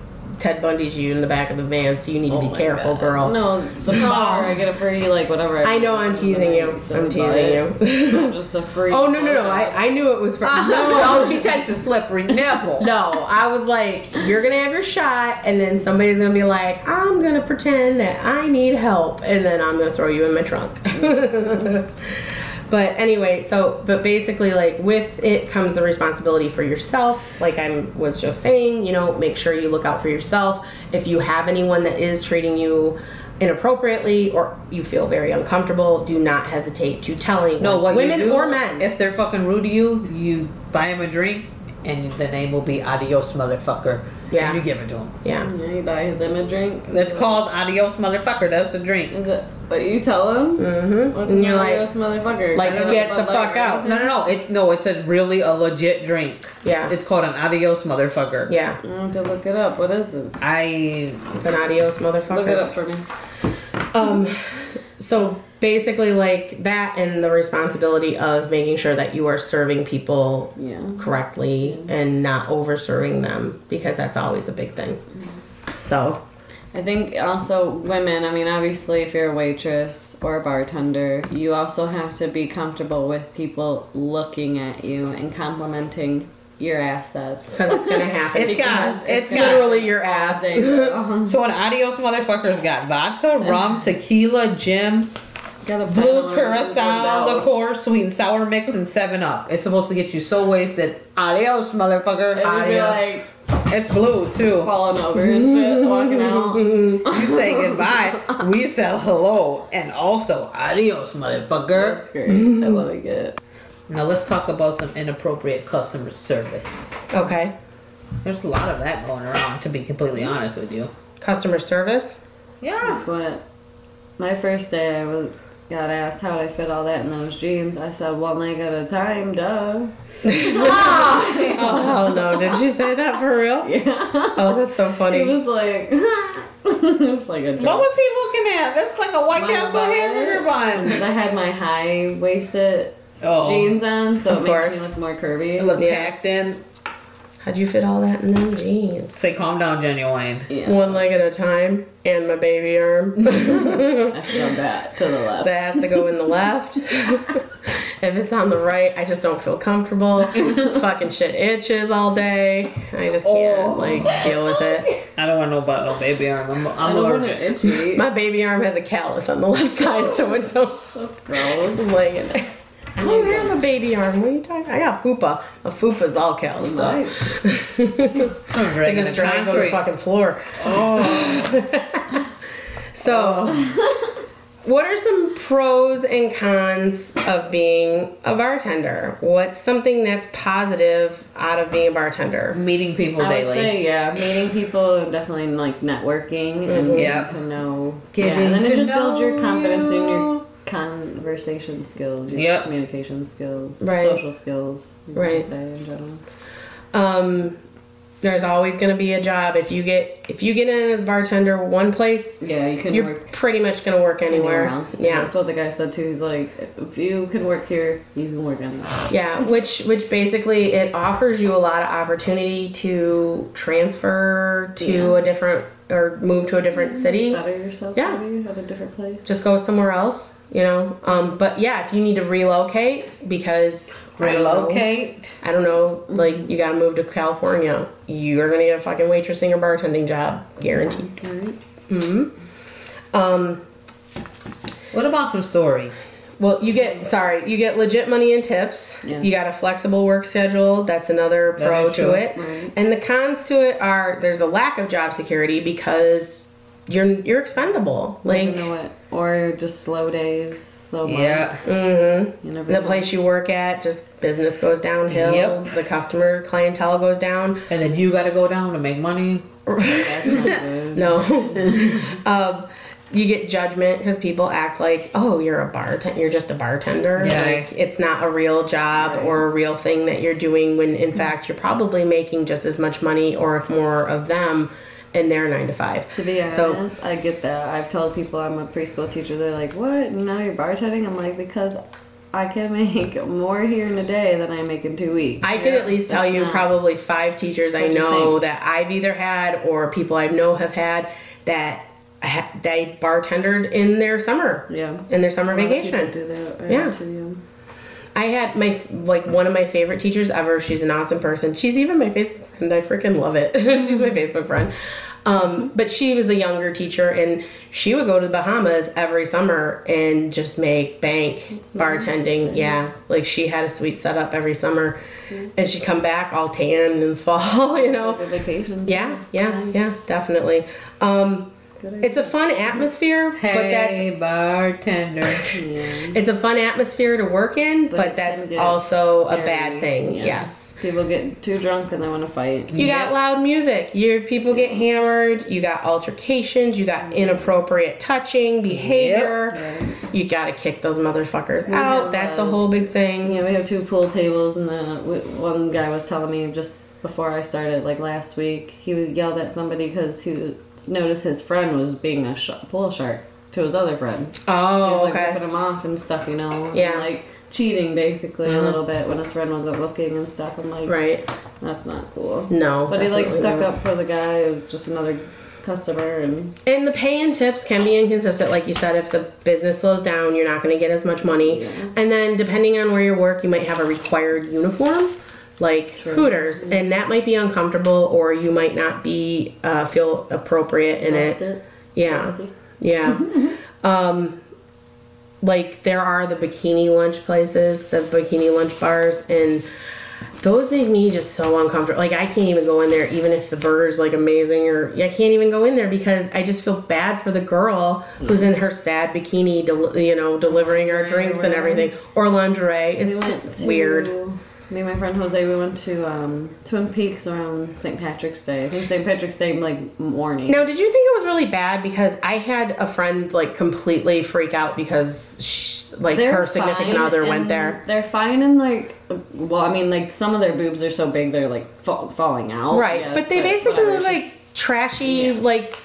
[SPEAKER 1] Ted Bundy's you in the back of the van, so you need to
[SPEAKER 3] Oh
[SPEAKER 1] be careful,
[SPEAKER 3] God.
[SPEAKER 1] girl.
[SPEAKER 2] No, the car I get a free like whatever.
[SPEAKER 1] I know I'm teasing you. I'm teasing you. *laughs*
[SPEAKER 2] I'm Just a free.
[SPEAKER 1] oh no, no, no! I, I knew it was from. *laughs*
[SPEAKER 3] no, *laughs* she takes a slippery nipple.
[SPEAKER 1] No, I was like, you're gonna have your shot, and then somebody's gonna be like, I'm gonna pretend that I need help, and then I'm gonna throw you in my trunk. But anyway, so but basically, like with it comes the responsibility for yourself. Like I was just saying, you know, make sure you look out for yourself. If you have anyone that is treating you inappropriately or you feel very uncomfortable, do not hesitate to tell anyone.
[SPEAKER 3] No, what
[SPEAKER 1] women
[SPEAKER 3] you do,
[SPEAKER 1] or men.
[SPEAKER 3] If they're fucking rude to you, you buy them a drink, and the name will be Adios, motherfucker.
[SPEAKER 1] Yeah.
[SPEAKER 3] You give it to them.
[SPEAKER 1] yeah.
[SPEAKER 2] Yeah, you buy them a drink.
[SPEAKER 3] That's called Adios, motherfucker. That's the drink.
[SPEAKER 2] Is it? But you tell them.
[SPEAKER 1] Mm-hmm.
[SPEAKER 2] What's
[SPEAKER 1] And
[SPEAKER 2] an
[SPEAKER 1] you're like,
[SPEAKER 2] adios motherfucker?
[SPEAKER 1] like,
[SPEAKER 2] I
[SPEAKER 1] get the fuck out.
[SPEAKER 3] No, no, no. It's no. It's a really a legit drink.
[SPEAKER 1] Yeah.
[SPEAKER 3] It's called an Adios, motherfucker.
[SPEAKER 1] yeah.
[SPEAKER 2] I have to look it up. What is it?
[SPEAKER 3] I
[SPEAKER 1] It's an adios motherfucker.
[SPEAKER 2] Look it up for me.
[SPEAKER 1] Um, *sighs* so basically, like that, and the responsibility of making sure that you are serving people
[SPEAKER 2] Yeah.
[SPEAKER 1] correctly and not over serving them because that's always a big thing. So,
[SPEAKER 2] I think also women, I mean, obviously, if you're a waitress or a bartender, you also have to be comfortable with people looking at you and complimenting your assets.
[SPEAKER 1] because it's gonna happen. *laughs*
[SPEAKER 3] It's got- it's got-
[SPEAKER 1] literally your ass.
[SPEAKER 2] There you go. *laughs*
[SPEAKER 3] so an Adios, motherfucker's got vodka, rum, tequila, gin,
[SPEAKER 2] Got a
[SPEAKER 3] blue curacao, liqueur, sweet and sour mix, and Seven Up. It's supposed to get you so wasted. Adios, motherfucker.
[SPEAKER 2] And you'd be
[SPEAKER 1] Adios.
[SPEAKER 2] like
[SPEAKER 3] It's blue too.
[SPEAKER 2] falling over and shit, walking out. *laughs*
[SPEAKER 3] You say goodbye, we say hello, and also adios, motherfucker.
[SPEAKER 2] That's great. I like it.
[SPEAKER 3] Now let's talk about some inappropriate customer service.
[SPEAKER 1] Okay.
[SPEAKER 3] There's a lot of that going around, to be completely honest with you.
[SPEAKER 1] Customer service.
[SPEAKER 3] Yeah.
[SPEAKER 2] But my first day, I was got asked how would I fit all that in those jeans. I said one leg at a time, duh. *laughs*
[SPEAKER 1] Oh hell no! Did she say that for real? *laughs*
[SPEAKER 2] Yeah.
[SPEAKER 1] Oh, that's so funny.
[SPEAKER 2] It was like *laughs* it's like a joke.
[SPEAKER 3] What was he looking at? That's like a White
[SPEAKER 2] My
[SPEAKER 3] Castle
[SPEAKER 2] bun.
[SPEAKER 3] hamburger bun.
[SPEAKER 2] I had my high waisted
[SPEAKER 3] Oh.
[SPEAKER 2] jeans on, so
[SPEAKER 1] Of
[SPEAKER 2] it makes
[SPEAKER 1] course.
[SPEAKER 2] me look more curvy.
[SPEAKER 3] It looked
[SPEAKER 1] Yeah.
[SPEAKER 3] packed in.
[SPEAKER 1] How'd you fit all that in them jeans?
[SPEAKER 3] Say, calm down, genuine.
[SPEAKER 2] yeah.
[SPEAKER 1] One leg at a time, and my baby arm. *laughs*
[SPEAKER 2] I shoved that to the left.
[SPEAKER 1] that has to go in the left. *laughs* if it's on the right, I just don't feel comfortable. *laughs* Fucking shit itches all day. I just can't
[SPEAKER 3] Oh.
[SPEAKER 1] like deal with it.
[SPEAKER 3] I don't want to know about no baby arm. I'm,
[SPEAKER 2] I
[SPEAKER 3] I'm
[SPEAKER 2] don't want
[SPEAKER 3] allergic.
[SPEAKER 2] it itchy.
[SPEAKER 1] My baby arm has a callus on the left side, so it don't.
[SPEAKER 2] That's gross.
[SPEAKER 1] I'm laying in there. I don't have a baby arm. What are you talking? I got fupa. A fupa's all calloused up.
[SPEAKER 2] Right. *laughs*
[SPEAKER 3] I'm
[SPEAKER 1] It
[SPEAKER 3] dragging
[SPEAKER 1] just
[SPEAKER 3] the
[SPEAKER 1] drags on the
[SPEAKER 3] concrete.
[SPEAKER 1] fucking floor.
[SPEAKER 3] Oh. *laughs*
[SPEAKER 1] So, oh. what are some pros and cons of being a bartender? What's something that's positive out of being a bartender?
[SPEAKER 3] Meeting people
[SPEAKER 2] I
[SPEAKER 3] daily.
[SPEAKER 2] would say yeah, meeting people and definitely like networking and mm-hmm. getting
[SPEAKER 3] Yep.
[SPEAKER 2] to know.
[SPEAKER 3] Getting
[SPEAKER 2] yeah, and then
[SPEAKER 3] to
[SPEAKER 2] it just builds your
[SPEAKER 3] know
[SPEAKER 2] confidence in
[SPEAKER 3] you.
[SPEAKER 2] your conversation skills, your
[SPEAKER 3] Yep.
[SPEAKER 2] communication skills,
[SPEAKER 1] Right.
[SPEAKER 2] social skills, you
[SPEAKER 1] Right.
[SPEAKER 2] Say in general.
[SPEAKER 1] Um, there's always going to be a job if you get if you get in as a bartender one place,
[SPEAKER 2] Yeah, you can
[SPEAKER 1] you're
[SPEAKER 2] work
[SPEAKER 1] pretty much going to work anywhere.
[SPEAKER 2] else.
[SPEAKER 1] Yeah.
[SPEAKER 2] that's what the guy said too. He's like, if you can work here, you can work anywhere.
[SPEAKER 1] Yeah, which which basically it offers you a lot of opportunity to transfer to
[SPEAKER 2] Yeah.
[SPEAKER 1] a different or move to a different city.
[SPEAKER 2] Better yourself.
[SPEAKER 1] Yeah.
[SPEAKER 2] maybe at a different place.
[SPEAKER 1] Just go somewhere else, you know. Um, but yeah, if you need to relocate because I don't know,
[SPEAKER 3] Relocate.
[SPEAKER 1] I don't know, like you got to move to California, you're gonna get a fucking waitressing or bartending job, guaranteed.
[SPEAKER 2] Right. Hmm.
[SPEAKER 1] Um,
[SPEAKER 3] What about some stories?
[SPEAKER 1] Well, you get sorry, you get legit money and tips.
[SPEAKER 2] Yes.
[SPEAKER 1] You got a flexible work schedule. That's another
[SPEAKER 3] That
[SPEAKER 1] pro
[SPEAKER 3] is
[SPEAKER 1] to
[SPEAKER 3] true.
[SPEAKER 1] it.
[SPEAKER 2] Right.
[SPEAKER 1] And the cons to it are there's a lack of job security because you're you're expendable.
[SPEAKER 2] you
[SPEAKER 1] Like
[SPEAKER 2] know what? Or just slow days, slow
[SPEAKER 3] Yeah.
[SPEAKER 2] months.
[SPEAKER 1] mhm.
[SPEAKER 2] You
[SPEAKER 1] the place you work at, just business goes downhill.
[SPEAKER 3] Yep.
[SPEAKER 1] The customer clientele goes down.
[SPEAKER 3] And then you got to go down to make money. *laughs*
[SPEAKER 2] That's not good.
[SPEAKER 1] No. *laughs* um, you get judgment because people act like, oh, you're a bartender. You're just a bartender.
[SPEAKER 3] Yeah.
[SPEAKER 1] Like it's not a real job
[SPEAKER 2] Right.
[SPEAKER 1] or a real thing that you're doing. When in mm-hmm. fact you're probably making just as much money or if more of them in their nine to five.
[SPEAKER 2] To be honest,
[SPEAKER 1] So-
[SPEAKER 2] I get that. I've told people I'm a preschool teacher. They're like, "What? Now you're bartending?" I'm like, "Because I can make *laughs* more here in a day than I make in two weeks."
[SPEAKER 1] I could at least tell you probably five teachers I know that I've either had or people I know have had that ha- they bartendered in their summer,
[SPEAKER 2] Yeah.
[SPEAKER 1] in their summer
[SPEAKER 2] A lot of people
[SPEAKER 1] vacation.
[SPEAKER 2] Do that. right,
[SPEAKER 1] Yeah. I had my like one of my favorite teachers ever. She's an awesome person. She's even my Facebook friend. I freaking love it. *laughs* She's my Facebook friend. Um, but she was a younger teacher, and she would go to the Bahamas every summer and just make bank bartending. Yeah, like she had a sweet setup every summer, and she'd come back all tan in the *laughs* fall. You know.
[SPEAKER 2] Like vacation.
[SPEAKER 1] Yeah, yeah, yeah, definitely. Um, it's a fun atmosphere, but that's
[SPEAKER 3] Hey, bartender.
[SPEAKER 2] Yeah.
[SPEAKER 1] it's a fun atmosphere to work in, but,
[SPEAKER 2] But
[SPEAKER 1] that's
[SPEAKER 2] can get
[SPEAKER 1] also a bad thing.
[SPEAKER 2] Yeah.
[SPEAKER 1] Yes.
[SPEAKER 2] People get too drunk and they want to fight.
[SPEAKER 1] You
[SPEAKER 3] Yep.
[SPEAKER 1] got loud music. Your people get hammered. You got altercations. You got inappropriate touching behavior.
[SPEAKER 2] Right.
[SPEAKER 1] You got to kick those motherfuckers
[SPEAKER 2] We
[SPEAKER 1] out.
[SPEAKER 2] have,
[SPEAKER 1] That's a
[SPEAKER 2] uh,
[SPEAKER 1] whole big thing.
[SPEAKER 2] Yeah, we have two pool tables, and then w- one guy was telling me just before I started, like last week, he yelled at somebody because he noticed his friend was being a sh- pool shark to his other friend. Oh, he
[SPEAKER 1] Oh,
[SPEAKER 2] was like
[SPEAKER 1] okay.
[SPEAKER 2] ripping him off and stuff, you know. and,
[SPEAKER 1] Yeah.
[SPEAKER 2] like cheating basically
[SPEAKER 1] Mhm.
[SPEAKER 2] a little bit when his friend wasn't looking and stuff. I'm like,
[SPEAKER 1] Right.
[SPEAKER 2] that's not cool.
[SPEAKER 1] No.
[SPEAKER 2] But he like stuck
[SPEAKER 1] not.
[SPEAKER 2] up for the guy. It was just another customer, and
[SPEAKER 1] And the pay and tips can be inconsistent. Like you said, if the business slows down, you're not going to get as much money.
[SPEAKER 2] Yeah.
[SPEAKER 1] And then depending on where you work, you might have a required uniform, like
[SPEAKER 2] True.
[SPEAKER 1] Hooters, and that might be uncomfortable, or you might not be uh, feel appropriate in it.
[SPEAKER 2] it.
[SPEAKER 1] Yeah,
[SPEAKER 2] Trust it.
[SPEAKER 1] yeah. um, like there are the bikini lunch places, the bikini lunch bars, and those make me just so uncomfortable. Like I can't even go in there, even if the burger's like amazing, or I can't even go in there because I just feel bad for the girl who's in her sad bikini, del- you know, delivering our drinks and everything, or lingerie. It's
[SPEAKER 2] We
[SPEAKER 1] just weird.
[SPEAKER 2] Me and my friend Jose, we went to um, Twin Peaks around St. Patrick's Day. I think St. Patrick's Day like morning.
[SPEAKER 1] Now, did you think it was really bad because I had a friend like completely freak out because she, like
[SPEAKER 2] They're
[SPEAKER 1] her significant
[SPEAKER 2] fine,
[SPEAKER 1] other went
[SPEAKER 2] and
[SPEAKER 1] there.
[SPEAKER 2] They're fine and like, well, I mean, like some of their boobs are so big they're like fa- falling out.
[SPEAKER 1] Right, but they basically
[SPEAKER 2] whatever,
[SPEAKER 1] like trashy,
[SPEAKER 2] Yeah.
[SPEAKER 1] like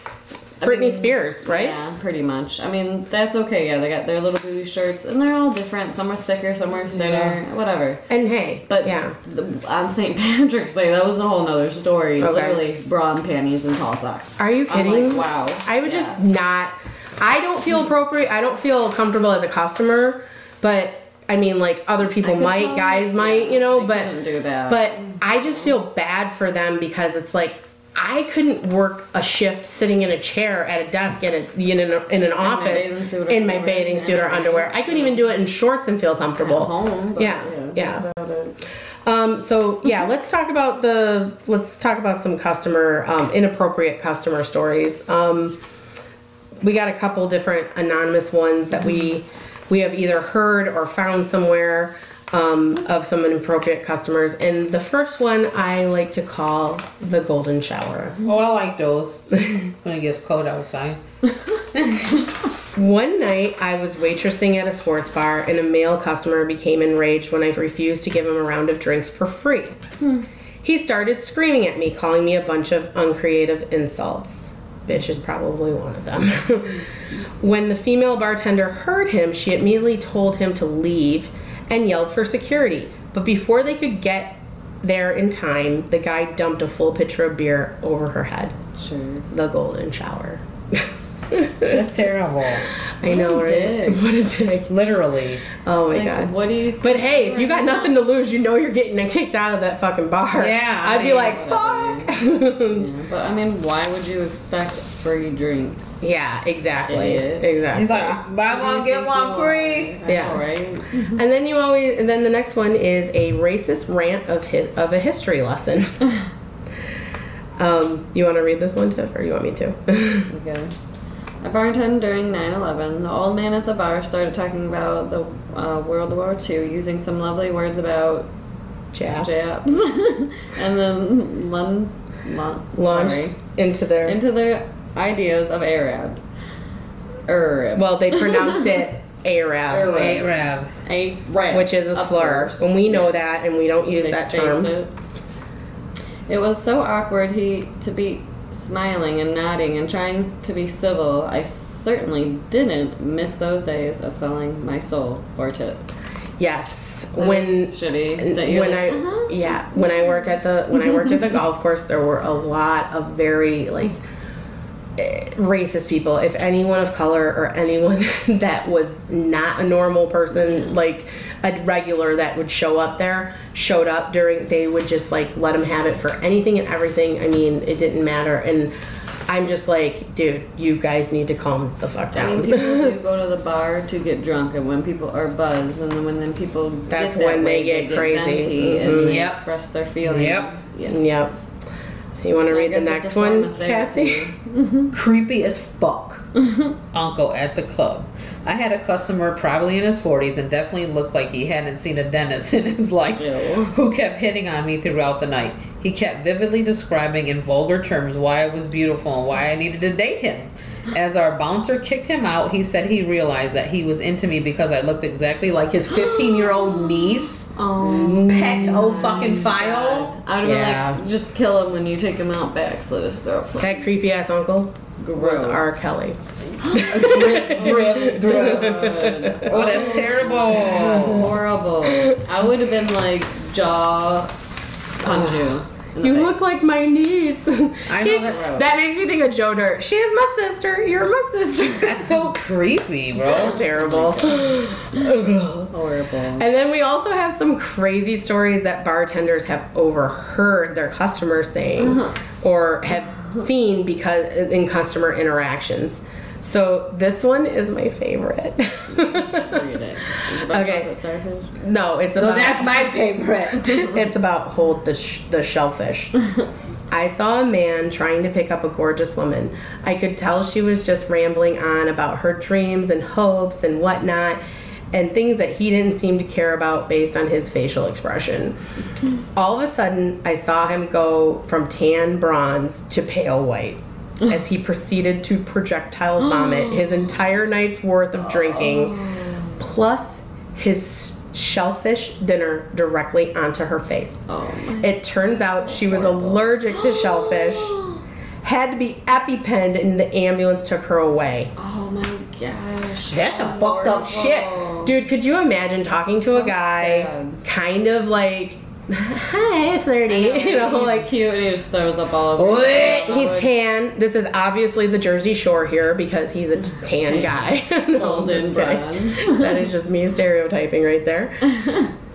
[SPEAKER 1] Britney
[SPEAKER 2] mean,
[SPEAKER 1] Spears, right?
[SPEAKER 2] Yeah, pretty much. I mean, that's okay. Yeah, they got their little booty shirts, and they're all different. Some are thicker, some are thinner, whatever.
[SPEAKER 1] And hey,
[SPEAKER 2] But
[SPEAKER 1] yeah,
[SPEAKER 2] the, on St. *laughs* Patrick's Day, that was a whole nother story.
[SPEAKER 1] Okay.
[SPEAKER 2] Literally, bra and panties and tall socks.
[SPEAKER 1] are you kidding?
[SPEAKER 2] like, wow.
[SPEAKER 1] I would
[SPEAKER 2] Yeah.
[SPEAKER 1] just not. I don't feel appropriate. I don't feel comfortable as a customer, but I mean, like other people might, guys might,
[SPEAKER 2] yeah,
[SPEAKER 1] you know. But
[SPEAKER 2] do that.
[SPEAKER 1] but I just feel bad for them because it's like I couldn't work a shift sitting in a chair at a desk in, a, in, an, in an office
[SPEAKER 2] bathing suit or
[SPEAKER 1] in my bathing suit or underwear. I couldn't even do it in shorts and feel
[SPEAKER 2] at
[SPEAKER 1] comfortable.
[SPEAKER 2] home. But
[SPEAKER 1] Yeah,
[SPEAKER 2] yeah,
[SPEAKER 1] yeah.
[SPEAKER 2] that's about it.
[SPEAKER 1] Um, so yeah, let's talk about the let's talk about some customer um, inappropriate customer stories. Um, we got a couple different anonymous ones that we we have either heard or found somewhere um, of some inappropriate customers, and the first one I like to call the golden shower.
[SPEAKER 3] Oh, I like those. *laughs* when it gets cold outside.
[SPEAKER 1] One night, I was waitressing at a sports bar, and a male customer became enraged when I refused to give him a round of drinks for free. He started screaming at me, calling me a bunch of uncreative insults. Bitch is probably one of them. *laughs* when the female bartender heard him, she immediately told him to leave and yelled for security. But before they could get there in time, the guy dumped a full pitcher of beer over her head.
[SPEAKER 2] Sure.
[SPEAKER 1] The golden shower. *laughs*
[SPEAKER 3] That's terrible.
[SPEAKER 1] I know,
[SPEAKER 2] What
[SPEAKER 1] right?
[SPEAKER 2] dick. *laughs*
[SPEAKER 1] What a dick.
[SPEAKER 3] Literally.
[SPEAKER 1] Oh my
[SPEAKER 2] Like,
[SPEAKER 1] god.
[SPEAKER 2] what do you?
[SPEAKER 1] But hey, if you got nothing to lose, you know you're getting kicked out of that fucking bar.
[SPEAKER 3] Yeah,
[SPEAKER 1] I'd be like, fuck.
[SPEAKER 2] Yeah, but I mean, why would you expect free drinks?
[SPEAKER 1] yeah, exactly.
[SPEAKER 2] Idiot.
[SPEAKER 1] Exactly.
[SPEAKER 3] He's like, buy one, get one free.
[SPEAKER 1] Yeah.
[SPEAKER 2] All right. *laughs*
[SPEAKER 1] and then you always, and then the next one is a racist rant of his, of a history lesson. *laughs* um, you want to read this one, Tiff, or you want me to?
[SPEAKER 2] I guess. I bartended during 9/11. The old man at the bar started talking about the uh, World War II, using some lovely words about
[SPEAKER 1] Japs.
[SPEAKER 2] Japs, *laughs* and then lun, lun,
[SPEAKER 1] Launch
[SPEAKER 2] sorry,
[SPEAKER 1] into their.
[SPEAKER 2] into their ideas of Arabs. Arab.
[SPEAKER 1] well, they pronounced it *laughs* Arab,
[SPEAKER 2] Arab.
[SPEAKER 3] Arab.
[SPEAKER 2] Arab,
[SPEAKER 1] which is a slur,
[SPEAKER 2] course.
[SPEAKER 1] and we know that, and we don't use
[SPEAKER 2] They
[SPEAKER 1] that
[SPEAKER 2] face
[SPEAKER 1] term.
[SPEAKER 2] It. It was so awkward he to be smiling and nodding and trying to be civil. I certainly didn't miss those days of selling my soul for tips.
[SPEAKER 1] Yes,
[SPEAKER 2] That
[SPEAKER 1] when
[SPEAKER 2] shitty. That you're
[SPEAKER 1] when
[SPEAKER 2] like,
[SPEAKER 1] I
[SPEAKER 2] "Uh-huh."
[SPEAKER 1] yeah when I worked at the when I worked at the *laughs* golf course there were a lot of very like eh, racist people if anyone of color or anyone *laughs* that was not a normal person like a regular that would show up there showed up during they would just like let them have it for anything and everything I mean it didn't matter and I'm just like, dude, you guys need to calm the fuck
[SPEAKER 2] I mean,
[SPEAKER 1] down.
[SPEAKER 2] people do *laughs* go to the bar to get drunk, and when people are buzzed, and then when then people
[SPEAKER 1] That's
[SPEAKER 2] get that
[SPEAKER 1] when they
[SPEAKER 2] way,
[SPEAKER 1] get crazy.
[SPEAKER 2] venti
[SPEAKER 1] Mhm.
[SPEAKER 2] and they
[SPEAKER 3] Yep.
[SPEAKER 2] express their feelings.
[SPEAKER 3] Yep.
[SPEAKER 2] Yes.
[SPEAKER 1] you want to
[SPEAKER 2] I
[SPEAKER 1] read the
[SPEAKER 2] guess it's
[SPEAKER 1] next
[SPEAKER 2] a form
[SPEAKER 1] one,
[SPEAKER 2] of therapy.
[SPEAKER 1] Cassie? *laughs*
[SPEAKER 3] creepy as fuck. *laughs* Uncle at the club. I had a customer probably in his 40s and definitely looked like he hadn't seen a dentist in his life
[SPEAKER 2] Ew.
[SPEAKER 3] who kept hitting on me throughout the night. He kept vividly describing in vulgar terms why I was beautiful and why I needed to date him. As our bouncer kicked him out, he said he realized that he was into me because I looked exactly like his 15 year old *gasps* niece.
[SPEAKER 2] Oh.
[SPEAKER 3] Pet o fucking file.
[SPEAKER 2] I would have
[SPEAKER 1] Yeah.
[SPEAKER 2] been like, just kill him when you take him out back, slit his throat.
[SPEAKER 1] That creepy ass uncle was
[SPEAKER 2] Gross.
[SPEAKER 1] R. Kelly. *gasps* *laughs*
[SPEAKER 3] drip, drip, drip. *laughs* Oh, that's terrible.
[SPEAKER 2] Horrible. I would have been like jaw punch you.
[SPEAKER 1] You
[SPEAKER 2] face.
[SPEAKER 1] look like my niece.
[SPEAKER 3] I know that- *laughs*
[SPEAKER 1] that makes me think of Joe Dirt. She is my sister. You're my sister.
[SPEAKER 3] That's so creepy,
[SPEAKER 1] so
[SPEAKER 3] bro.
[SPEAKER 1] terrible.
[SPEAKER 2] Oh horrible.
[SPEAKER 1] And then we also have some crazy stories that bartenders have overheard their customers saying uh-huh. or have seen because in customer interactions. So this one is my favorite. *laughs* Okay. no, it's about
[SPEAKER 3] that's my favorite. *laughs*
[SPEAKER 1] it's about hold the sh- the shellfish. *laughs* I saw a man trying to pick up a gorgeous woman. I could tell she was just rambling on about her dreams and hopes and whatnot, and things that he didn't seem to care about based on his facial expression. All of a sudden, I saw him go from tan bronze to pale white *laughs* as he proceeded to projectile vomit *gasps* his entire night's worth of drinking, oh. plus his shellfish dinner directly onto her face.
[SPEAKER 2] Oh my.
[SPEAKER 1] It turns out she was allergic to *gasps* shellfish, had to be EpiPenned, and the ambulance took her away.
[SPEAKER 2] Oh my gosh.
[SPEAKER 3] That's some fucked up shit.
[SPEAKER 1] Dude, could you imagine talking to a guy,
[SPEAKER 2] sad.
[SPEAKER 1] kind of like, *laughs* hi, flirty, *laughs* you know,
[SPEAKER 2] he's
[SPEAKER 1] like.
[SPEAKER 2] cute he just throws up all over.
[SPEAKER 1] He's tan. This is obviously the Jersey Shore here because he's a t- tan guy. *laughs* No,
[SPEAKER 2] brown.
[SPEAKER 1] that is just me stereotyping right there.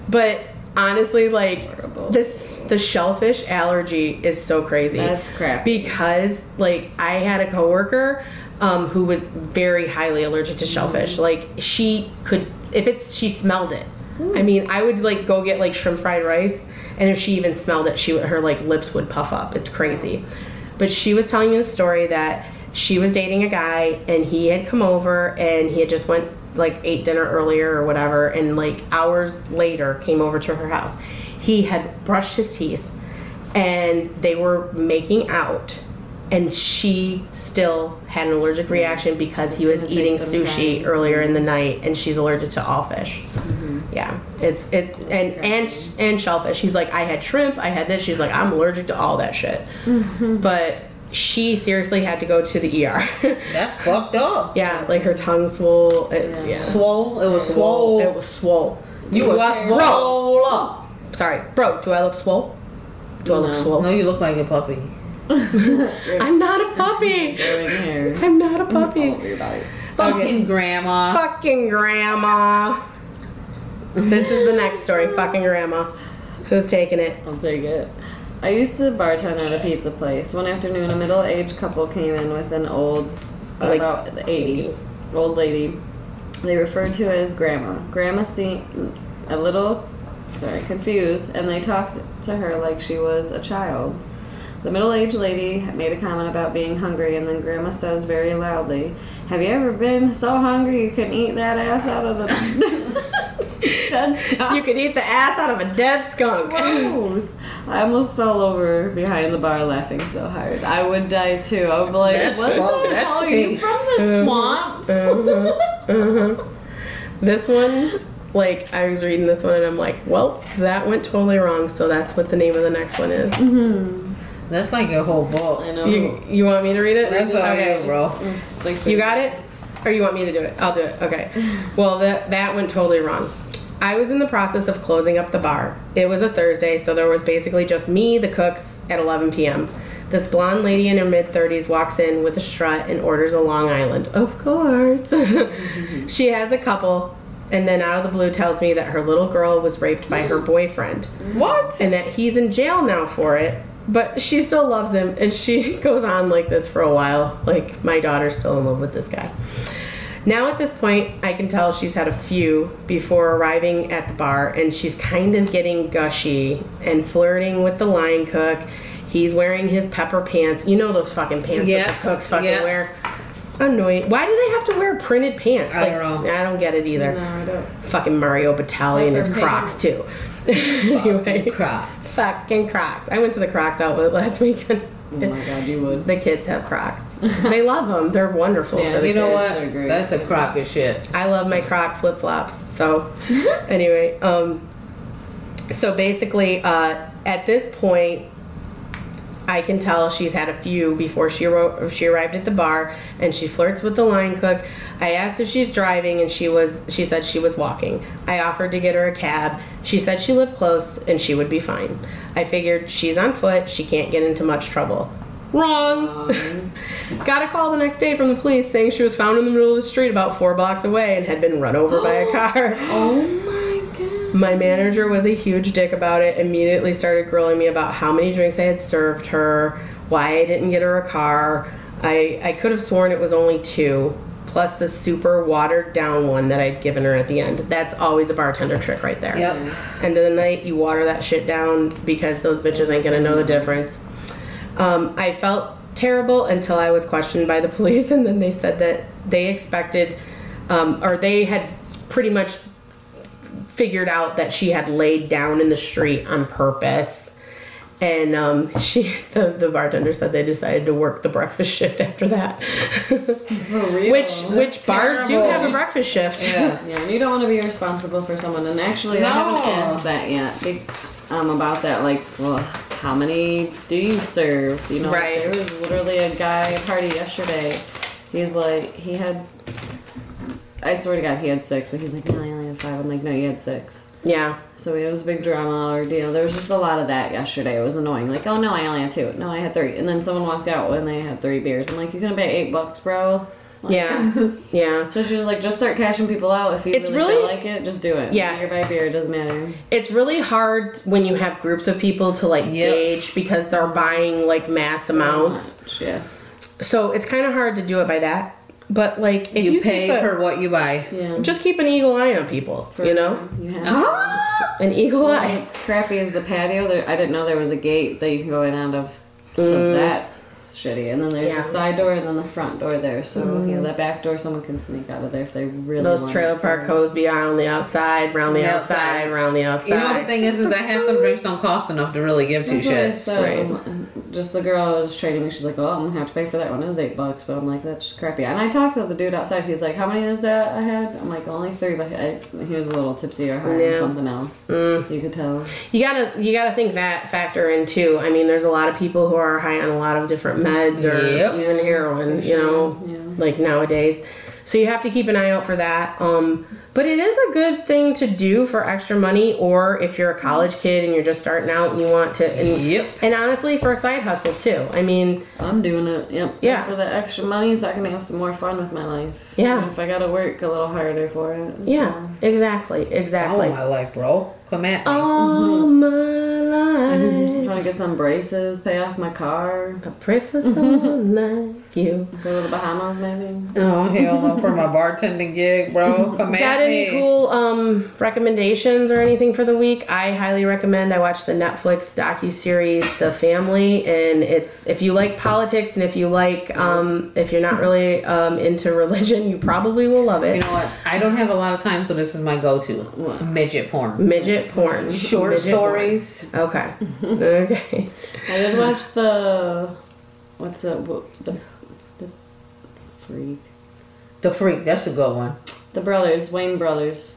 [SPEAKER 1] But honestly, like
[SPEAKER 2] Horrible.
[SPEAKER 1] this, the shellfish allergy is so crazy.
[SPEAKER 2] That's crap.
[SPEAKER 1] Because like I had a coworker um, who was very highly allergic to shellfish. Like she could, if it's she smelled it. I mean, I would like go get like shrimp fried rice, and if she even smelled it, she would her like lips would puff up. It's crazy. But she was telling me the story that she was dating a guy, and he had come over, and he had just went like ate dinner earlier or whatever, and like hours later came over to her house. He had brushed his teeth, and they were making out and she still had an allergic reaction because he was eating sushi
[SPEAKER 2] time.
[SPEAKER 1] earlier in the night and she's allergic to all fish yeah it's it and and and shellfish he's like i had shrimp i had this she's like i'm allergic to all that shit but she seriously had to go to the er *laughs*
[SPEAKER 3] That's fucked up.
[SPEAKER 1] yeah like her tongue swole it, yeah,
[SPEAKER 3] Swole. It was
[SPEAKER 1] Swole.
[SPEAKER 3] swole.
[SPEAKER 1] it was swole
[SPEAKER 3] you
[SPEAKER 1] were
[SPEAKER 3] swole up.
[SPEAKER 1] sorry bro do i look swole do i look
[SPEAKER 2] No.
[SPEAKER 1] swole
[SPEAKER 3] No, you look like a puppy. *laughs*
[SPEAKER 1] i'm not a puppy *laughs* i'm not a puppy.
[SPEAKER 3] Fucking grandma.
[SPEAKER 1] Fucking grandma. This is the next story. Fucking grandma. Who's taking it?
[SPEAKER 2] I'll take it. I used to bartend at a pizza place. One afternoon, a middle-aged couple came in with an old, uh,
[SPEAKER 1] Like
[SPEAKER 2] about the 80s, old lady. They referred to as grandma. Grandma seemed a little, sorry, confused, and they talked to her like she was a child. The middle-aged lady made a comment about being hungry, and then Grandma says very loudly, "Have you ever been so hungry you can eat that ass out of the *laughs* dead skunk?"
[SPEAKER 1] You could eat the ass out of a dead skunk.
[SPEAKER 2] Gross. I almost fell over behind the bar laughing so hard. I would die too. I would be like,
[SPEAKER 3] That's
[SPEAKER 2] what
[SPEAKER 3] fuck-
[SPEAKER 2] the
[SPEAKER 3] that's
[SPEAKER 2] hell are you from the uh-huh. swamps?
[SPEAKER 1] Uh-huh. *laughs* uh-huh. This one, like, I was reading this one and I'm like, well, that went totally wrong, so that's what the name of the next one is. Mm-hmm.
[SPEAKER 3] That's like a whole book.
[SPEAKER 2] I know.
[SPEAKER 1] You, you want me to read it?
[SPEAKER 3] That's all
[SPEAKER 1] okay.
[SPEAKER 3] you, bro.
[SPEAKER 2] It's like
[SPEAKER 1] You got it? Or you want me to do it? I'll do it. Okay. Well, that that went totally wrong. I was in the process of closing up the bar. It was a Thursday, so there was basically just me, the cooks, at 11 p.m. This blonde lady in her mid 30s walks in with a strut and orders a Long Island. Of course. *laughs* she has a couple, and then out of the blue tells me that her little girl was raped by her boyfriend
[SPEAKER 3] What?
[SPEAKER 1] and that he's in jail now for it but she still loves him, and she *laughs* goes on like this for a while. Like my daughter's still in love with this guy. Now at this point, I can tell she's had a few before arriving at the bar, and she's kind of getting gushy and flirting with the line cook. He's wearing his pepper pants. You know those fucking pants
[SPEAKER 3] Yeah,
[SPEAKER 1] that the cooks fucking
[SPEAKER 3] yeah.
[SPEAKER 1] wear. Annoying. Why do they have to wear printed pants?
[SPEAKER 3] I don't know.
[SPEAKER 1] I don't get it either.
[SPEAKER 2] No, I don't.
[SPEAKER 1] Fucking Mario Batali and his Crocs too. *laughs* anyway,
[SPEAKER 3] Crap.
[SPEAKER 1] fucking Crocs. I went to the Crocs outlet *laughs* last weekend.
[SPEAKER 2] Oh my god, you would.
[SPEAKER 1] The kids have Crocs. they love them. They're wonderful
[SPEAKER 2] Yeah,
[SPEAKER 1] for the
[SPEAKER 3] You know
[SPEAKER 1] kids.
[SPEAKER 3] what?
[SPEAKER 2] great.
[SPEAKER 3] That's a crock of shit.
[SPEAKER 1] I love my Croc flip flops. So, anyway, um, so basically, uh, at this point, I can tell she's had a few before she ro- she arrived at the bar, and she flirts with the line cook. I asked if she's driving, and she was. She said she was walking. I offered to get her a cab. She said she lived close and she would be fine. I figured she's on foot. She can't get into much trouble. Wrong. *laughs* Got a call the next day from the police saying she was found in the middle of the street about four blocks away and had been run over by a *gasps* car.
[SPEAKER 2] Oh my.
[SPEAKER 1] My manager was a huge dick about it, immediately started grilling me about how many drinks I had served her, why I didn't get her a car. I, I could have sworn it was only two, plus the super watered down one that I'd given her at the end. That's always a bartender trick right there.
[SPEAKER 3] Yep.
[SPEAKER 1] End of the night, you water that shit down because those bitches ain't gonna know the difference. Um, I felt terrible until I was questioned by the *laughs* police, and then they said that they expected, um, or they had pretty much figured out that she had laid down in the street on purpose. And um, *laughs* she, the, the bartender said they decided to work the breakfast shift after that.
[SPEAKER 2] For *laughs* real.
[SPEAKER 1] which which
[SPEAKER 2] That's
[SPEAKER 1] bars do
[SPEAKER 2] terrible.
[SPEAKER 1] have a breakfast shift?
[SPEAKER 3] Yeah.
[SPEAKER 2] Yeah, and you don't want to be responsible for someone. And actually, I haven't asked that yet. Be- Um, about that, like, well, how many do you serve? You know, like,
[SPEAKER 1] Right.
[SPEAKER 2] there was literally a guy at a party yesterday. He's like, he had. I swear to God, he had six, but he's like, no, I only had five. I'm like, no, you had six.
[SPEAKER 1] Yeah.
[SPEAKER 2] So it was a big drama or deal. There was just a lot of that yesterday. It was annoying. Like, oh no, I only had two. No, I had three. And then someone walked out when they had three beers. I'm like, you're gonna pay eight bucks, bro? Like-
[SPEAKER 1] Yeah. *laughs* Yeah.
[SPEAKER 2] So she was like, just start cashing people out. If you
[SPEAKER 1] It's
[SPEAKER 2] really,
[SPEAKER 1] really-
[SPEAKER 2] like it, just do it.
[SPEAKER 1] Yeah.
[SPEAKER 2] Beer by beer, it doesn't matter.
[SPEAKER 1] It's really hard when you have groups of people to like
[SPEAKER 3] Yep.
[SPEAKER 1] gauge because they're buying like mass amounts.
[SPEAKER 2] Much, Yes.
[SPEAKER 1] So it's kind of hard to do it by that. But like if
[SPEAKER 3] You,
[SPEAKER 1] you,
[SPEAKER 3] pay
[SPEAKER 1] keep a-
[SPEAKER 3] for what you buy.
[SPEAKER 2] Yeah.
[SPEAKER 1] just keep an eagle eye on people, you know?
[SPEAKER 2] You have
[SPEAKER 3] Ah!
[SPEAKER 1] An eagle
[SPEAKER 2] Well,
[SPEAKER 1] eye.
[SPEAKER 2] What's crappy as the patio. There, I didn't know there was a gate that you can go in and out of. So that's shitty. And then there's.
[SPEAKER 1] Yeah.
[SPEAKER 2] A side door and then the front door there. So you know that back door, someone can sneak out of there if they really.
[SPEAKER 1] Those
[SPEAKER 2] want
[SPEAKER 1] trailer
[SPEAKER 2] to.
[SPEAKER 1] park hose be on the outside, round the
[SPEAKER 3] The
[SPEAKER 1] outside,
[SPEAKER 3] outside.
[SPEAKER 1] round the outside.
[SPEAKER 3] You know what the thing is, is that half them drinks don't cost enough to really give two
[SPEAKER 2] That's what I
[SPEAKER 3] shits.
[SPEAKER 2] said.
[SPEAKER 1] Right.
[SPEAKER 2] Um, Just the girl I was trading, me. she's like, "Oh, I'm gonna have to pay for that one. It was eight bucks." But I'm like, "That's crappy." And I talked to the dude outside. He's like, "How many is that I had?" I'm like, "Only three, but I, he was a little tipsy or high
[SPEAKER 1] Yeah.
[SPEAKER 2] on something else.
[SPEAKER 1] Mm.
[SPEAKER 2] You could tell.
[SPEAKER 1] You gotta you gotta think that factor in too. I mean, there's a lot of people who are high on a lot of different meds or
[SPEAKER 3] Yep.
[SPEAKER 1] even heroin. You know,
[SPEAKER 2] Yeah.
[SPEAKER 1] like nowadays. So you have to keep an eye out for that. Um, but it is a good thing to do for extra money, or if you're a college kid and you're just starting out and you want to. And,
[SPEAKER 3] Yep.
[SPEAKER 1] and honestly, for a side hustle too. I mean,
[SPEAKER 2] I'm doing it. Yep.
[SPEAKER 1] Yeah.
[SPEAKER 2] Just for the extra money, so I can have some more fun with my life.
[SPEAKER 1] Yeah.
[SPEAKER 2] And if I gotta work a little harder for it.
[SPEAKER 1] yeah,
[SPEAKER 2] all.
[SPEAKER 1] exactly, exactly.
[SPEAKER 3] All my life, bro. Come at me.
[SPEAKER 1] All my life.
[SPEAKER 2] Trying to get some braces, pay off my car,
[SPEAKER 1] I pray for someone like you.
[SPEAKER 2] go to the Bahamas maybe.
[SPEAKER 3] Oh hell no! For my bartending gig, bro. *laughs* Come
[SPEAKER 1] Got
[SPEAKER 3] at
[SPEAKER 1] any
[SPEAKER 3] me.
[SPEAKER 1] cool um, recommendations or anything for the week? I highly recommend. I watched the Netflix docu series The Family, and it's if you like politics and if you like um, if you're not really um, into religion, you probably will love it.
[SPEAKER 3] You know what? I don't have a lot of time, so this is my go-to. Midget porn.
[SPEAKER 1] Midget porn,
[SPEAKER 3] Short
[SPEAKER 1] Midget
[SPEAKER 3] stories.
[SPEAKER 1] porn. Okay, *laughs* okay.
[SPEAKER 2] I did watch the what's it? The, the freak.
[SPEAKER 3] The Freak. That's a good one.
[SPEAKER 2] The brothers, Wayne brothers.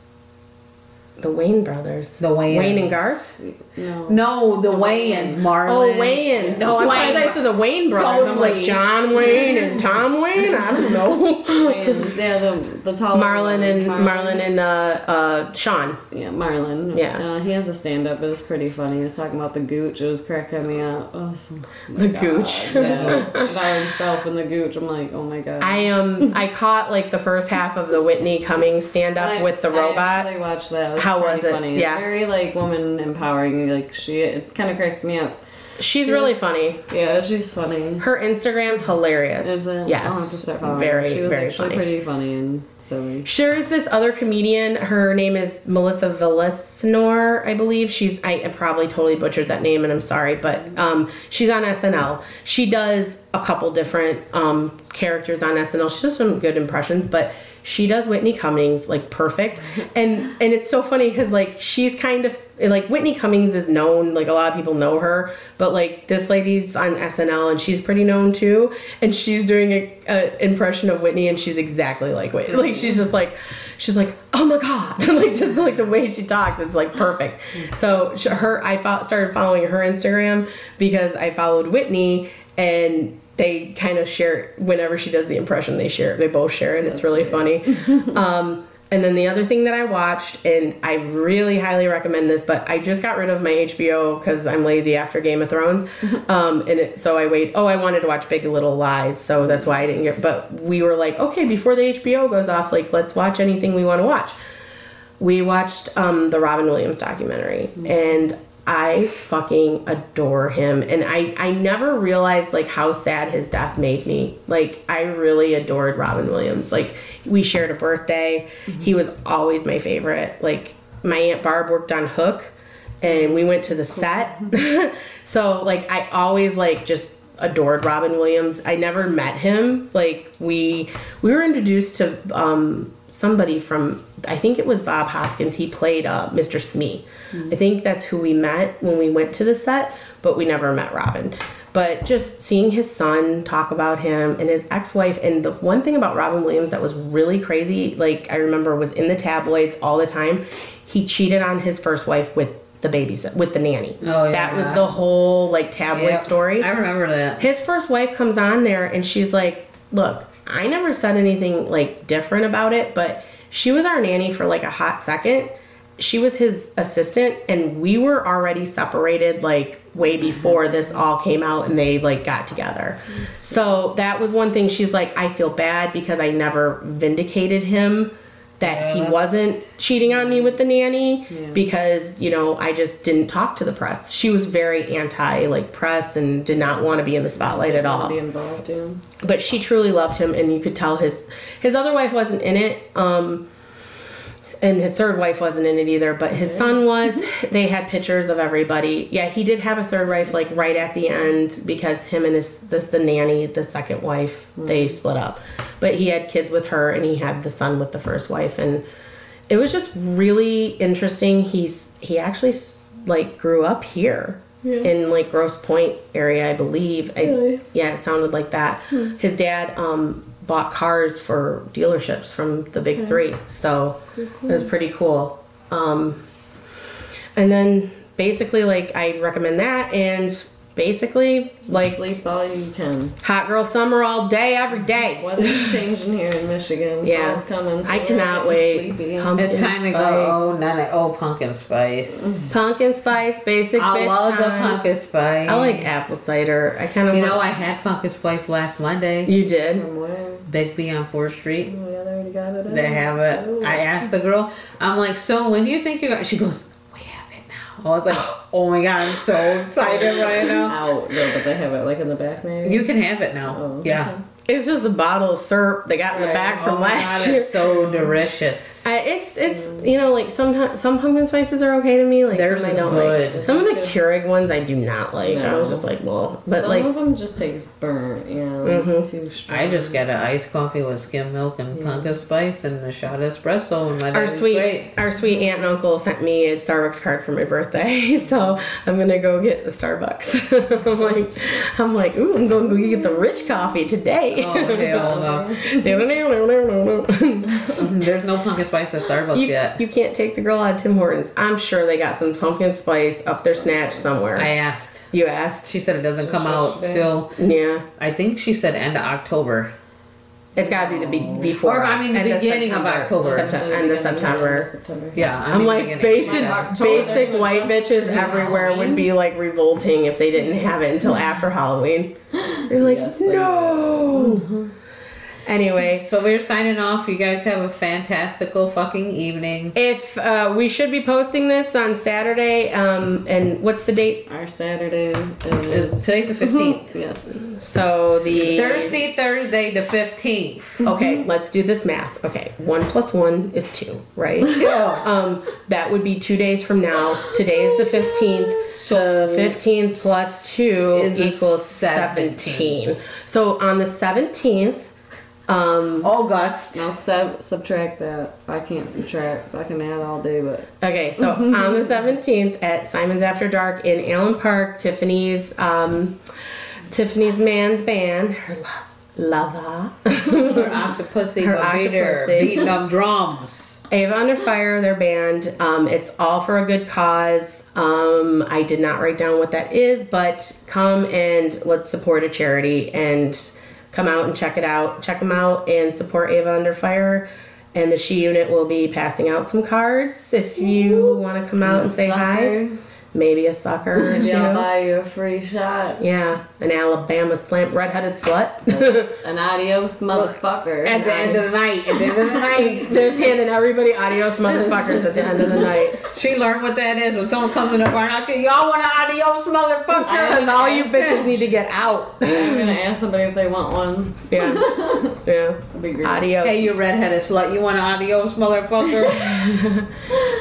[SPEAKER 1] The Wayne brothers.
[SPEAKER 3] The Wayne.
[SPEAKER 1] Wayne and Garth.
[SPEAKER 2] No.
[SPEAKER 3] No, the Wayans, Marlon.
[SPEAKER 1] Oh, Wayans. No, I
[SPEAKER 3] Wayne.
[SPEAKER 1] thought I said the Wayne brothers. I'm like John Wayne and Tom Wayne. I don't know.
[SPEAKER 2] Wayans, yeah, the the tall
[SPEAKER 1] Marlon and Marlon and uh, uh, Shawn.
[SPEAKER 2] Yeah, Marlon.
[SPEAKER 1] Yeah.
[SPEAKER 2] Uh, he has a stand up. It was pretty funny. He was talking about the gooch. It was cracking me up. Oh, so,
[SPEAKER 1] The gooch.
[SPEAKER 2] Yeah. about himself and the gooch. I'm like, oh my god.
[SPEAKER 1] I um I caught like the first half of the Whitney Cummings stand up with the
[SPEAKER 2] I
[SPEAKER 1] robot.
[SPEAKER 2] actually watched that. It
[SPEAKER 1] How was it?
[SPEAKER 2] Funny.
[SPEAKER 1] Yeah.
[SPEAKER 2] It's very like woman empowering. Like she, it kind of cracks me up.
[SPEAKER 1] She's really funny.
[SPEAKER 2] Yeah, she's funny.
[SPEAKER 1] Her Instagram's hilarious.
[SPEAKER 2] Is it?
[SPEAKER 1] Yes.
[SPEAKER 2] I'll have to start following
[SPEAKER 1] very,
[SPEAKER 2] her. She was
[SPEAKER 1] very
[SPEAKER 2] actually
[SPEAKER 1] funny.
[SPEAKER 2] pretty funny and silly.
[SPEAKER 1] There is this other comedian. Her name is Melissa Villaseñor, I believe. She's I probably totally butchered that name, and I'm sorry, but um, she's on SNL. She does a couple different um, characters on SNL. She does some good impressions, but she does Whitney Cummings like perfect, and and it's so funny because like she's kind of like Whitney Cummings is known, like a lot of people know her, but like this lady's on SNL and she's pretty known too, and she's doing a, a impression of Whitney and she's exactly like Whitney. Like she's just like, she's like, oh my god, *laughs* like just like the way she talks, it's like perfect. So her, I fo- started following her Instagram because I followed Whitney and. They kind of share whenever she does the impression. They share. They both share it. It's really funny. *laughs* Um, and then the other thing that I watched, and I really highly recommend this, but I just got rid of my HBO because I'm lazy after Game of Thrones. *laughs* Um, and it, so I wait. Oh, I wanted to watch Big Little Lies, so that's why I didn't get. But we were like, okay, before the HBO goes off, like let's watch anything we want to watch. We watched um, the Robin Williams documentary, and I fucking adore him. And I I never realized like how sad his death made me. Like I really adored Robin Williams. Like we shared a birthday. Mm-hmm. He was always my favorite. Like my aunt Barb worked on Hook, and we went to the set. Mm-hmm. *laughs* so like I always like just adored Robin Williams. I never met him. Like we we were introduced to um somebody from I think it was Bob Hoskins. He played uh, Mr. Smee. I think that's who we met when we went to the set, but we never met Robin. But just seeing his son talk about him and his ex-wife and the one thing about Robin Williams that was really crazy, like I remember was in the tabloids all the time. He cheated on his first wife with the babysit with the nanny.
[SPEAKER 3] Oh,
[SPEAKER 1] That was the whole like tabloid
[SPEAKER 3] Yep.
[SPEAKER 1] story
[SPEAKER 3] I remember that.
[SPEAKER 1] his first wife comes on there and she's like look i never said anything like different about it but she was our nanny for like a hot second she was his assistant and we were already separated like way mm-hmm. before this all came out and they like got together so that was one thing she's like i feel bad because i never vindicated him that he wasn't cheating on me with the nanny because you know I just didn't talk to the press. She was very anti like press and did not want to be in the spotlight at all.
[SPEAKER 2] Be involved in.
[SPEAKER 1] But she truly loved him, and you could tell his his other wife wasn't in it. Um, and his third wife wasn't in it either, but his son was. *laughs* They had pictures of everybody. Yeah, he did have a third wife like right at the end because him and his this the nanny, the second wife, they split up. But he had kids with her and he had the son with the first wife and it was just really interesting. He's he actually like grew up here in like Grosse Pointe area, I believe. I, Yeah, it sounded like that. His dad um, bought cars for dealerships from the big three, so it was pretty cool. Um, and then basically, like I recommend that, and basically like
[SPEAKER 2] Sleep all you can.
[SPEAKER 1] hot girl summer all day, every day.
[SPEAKER 2] Weather's changing here in Michigan.
[SPEAKER 1] Yeah.
[SPEAKER 2] Fall's coming. so
[SPEAKER 1] I cannot wait.
[SPEAKER 2] sleepy.
[SPEAKER 3] It's
[SPEAKER 1] Pumpkin
[SPEAKER 3] time to go. Oh, none oh, pumpkin spice.
[SPEAKER 1] Pumpkin spice, basic
[SPEAKER 3] I
[SPEAKER 1] bitch
[SPEAKER 3] love the pumpkin spice.
[SPEAKER 1] I like apple cider. I kind of
[SPEAKER 3] You know, I had pumpkin spice last Monday.
[SPEAKER 1] you did.
[SPEAKER 2] From where?
[SPEAKER 3] Biggby on 4th Street.
[SPEAKER 2] Oh, yeah, they already got it.
[SPEAKER 3] They
[SPEAKER 2] in.
[SPEAKER 3] have it.
[SPEAKER 2] Ooh.
[SPEAKER 3] I asked the girl, I'm like, so when do you think you're going? She goes, I was like, oh my God, I'm so excited right now.
[SPEAKER 2] Out. No, but they have it like in the back maybe.
[SPEAKER 3] You can have it now.
[SPEAKER 2] Oh,
[SPEAKER 3] yeah.
[SPEAKER 2] okay.
[SPEAKER 1] It's just a bottle of syrup they got in the back from
[SPEAKER 3] Oh my
[SPEAKER 1] last
[SPEAKER 3] God,
[SPEAKER 1] year.
[SPEAKER 3] it's so delicious.
[SPEAKER 1] I, it's it's you know like sometimes some pumpkin spices are okay to me like
[SPEAKER 3] Theirs
[SPEAKER 1] some I don't
[SPEAKER 3] good.
[SPEAKER 1] like. Some of the
[SPEAKER 2] Good.
[SPEAKER 1] Keurig ones I do not like. I was just like well, but
[SPEAKER 2] Some
[SPEAKER 1] like
[SPEAKER 2] of them just taste burnt, you know,
[SPEAKER 1] Mhm.
[SPEAKER 2] too strong.
[SPEAKER 3] I just got an iced coffee with skim milk and pumpkin spice and the shot espresso, and my
[SPEAKER 1] our sweet
[SPEAKER 3] great.
[SPEAKER 1] our sweet aunt and uncle sent me a Starbucks card for my birthday, *laughs* so I'm gonna go get the Starbucks. *laughs* I'm like I'm like ooh I'm going to go get the rich coffee today. *laughs*
[SPEAKER 3] Oh hell no! *laughs* There's no pumpkin spice at Starbucks yet.
[SPEAKER 1] you can't take the girl out of Tim Hortons. I'm sure they got some pumpkin spice up their snatch somewhere.
[SPEAKER 3] I asked.
[SPEAKER 1] you asked?
[SPEAKER 3] She said it doesn't come out
[SPEAKER 2] yesterday.
[SPEAKER 3] till
[SPEAKER 1] Yeah.
[SPEAKER 3] I think she said end of October.
[SPEAKER 1] It's got to be the be- before.
[SPEAKER 3] Or, I mean, the
[SPEAKER 1] end
[SPEAKER 3] beginning of
[SPEAKER 1] September.
[SPEAKER 3] October.
[SPEAKER 1] Septem- end of September.
[SPEAKER 2] September.
[SPEAKER 3] Yeah, I
[SPEAKER 1] I'm
[SPEAKER 3] mean,
[SPEAKER 1] like basic,
[SPEAKER 3] Yeah.
[SPEAKER 1] basic white bitches everywhere would be like revolting if they didn't have it until after Halloween. They're like,
[SPEAKER 2] Yes, they
[SPEAKER 1] no. Anyway,
[SPEAKER 3] So we're signing off. You guys have a fantastical fucking evening.
[SPEAKER 1] if uh, we should be posting this on Saturday, um, and what's the date?
[SPEAKER 2] Our Saturday
[SPEAKER 3] Is-
[SPEAKER 2] is.
[SPEAKER 3] Today's the 15th.
[SPEAKER 2] yes.
[SPEAKER 1] So the
[SPEAKER 3] Thursday, Thursday, the 15th.
[SPEAKER 1] Okay, let's do this math. Okay, one plus one is two, right? *laughs*
[SPEAKER 3] Yeah.
[SPEAKER 1] Um, that would be two days from now. Today is the fifteenth. So fifteenth plus two
[SPEAKER 3] Is the
[SPEAKER 1] equals
[SPEAKER 3] 17th.
[SPEAKER 1] seventeen. So on the seventeenth, um,
[SPEAKER 3] August.
[SPEAKER 2] Now sub- subtract that. I can't subtract. I can add all day, but
[SPEAKER 1] okay, so *laughs* on the seventeenth at Simon's After Dark in Allen Park, Tiffany's um, Tiffany's Man's Band, her lover.
[SPEAKER 3] Her *laughs* octopussy,
[SPEAKER 1] Her
[SPEAKER 3] beater, beating them drums.
[SPEAKER 1] Ava Under Fire, their band. Um, it's all for a good cause. Um, I did not write down what that is, but come and let's support a charity and come out and check it out. Check them out and support Ava Under Fire. And the She Unit will be passing out some cards if you want to come out and say hi.
[SPEAKER 2] Sucker.
[SPEAKER 1] Maybe a sucker or *laughs*
[SPEAKER 2] Maybe I'll buy you a free shot.
[SPEAKER 1] Yeah, an Alabama slam, redheaded slut. *laughs*
[SPEAKER 2] An adios motherfucker.
[SPEAKER 3] At the end of the night. At the end of the night. *laughs*
[SPEAKER 1] Just handing everybody adios motherfuckers at the end of the night.
[SPEAKER 3] She learned what that is when someone comes in the bar and I say, Y'all want an adios motherfucker?
[SPEAKER 1] Because all you bitches need to get out.
[SPEAKER 2] I'm gonna ask somebody if they want one.
[SPEAKER 1] Yeah. Yeah.
[SPEAKER 2] That'd be great.
[SPEAKER 1] Adios.
[SPEAKER 3] Hey, you redheaded slut, you want an adios motherfucker? *laughs*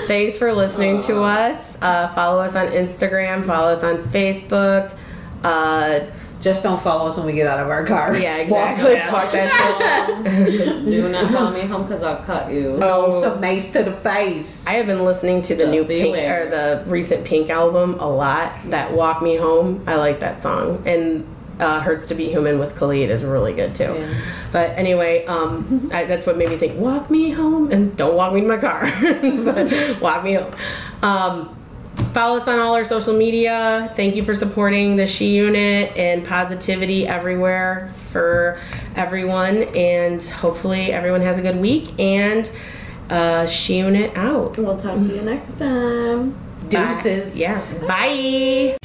[SPEAKER 3] *laughs*
[SPEAKER 1] Thanks for listening to us. Uh, follow us on Instagram. Follow us on Facebook. Uh,
[SPEAKER 3] Just don't follow us when we get out of our car.
[SPEAKER 1] yeah, exactly.
[SPEAKER 3] Fuck
[SPEAKER 1] Fuck that *laughs* shit.
[SPEAKER 2] Do not follow me home because I'll cut you.
[SPEAKER 3] Oh, so nice to the face.
[SPEAKER 1] I have been listening to the
[SPEAKER 2] Just
[SPEAKER 1] new Pink
[SPEAKER 2] aware.
[SPEAKER 1] or the recent Pink album a lot. That "Walk Me Home," I like that song, and uh, "Hurts to Be Human" with Khalid is really good too.
[SPEAKER 2] Yeah.
[SPEAKER 1] But anyway, um, I, that's what made me think, "Walk me home," and don't walk me to my car, *laughs* but walk me home. Um, follow us on all our social media. Thank you for supporting the She Unit and positivity everywhere for everyone, and hopefully everyone has a good week. And uh, She Unit out.
[SPEAKER 2] We'll talk to you next time.
[SPEAKER 3] Deuces.
[SPEAKER 1] Yeah. Bye.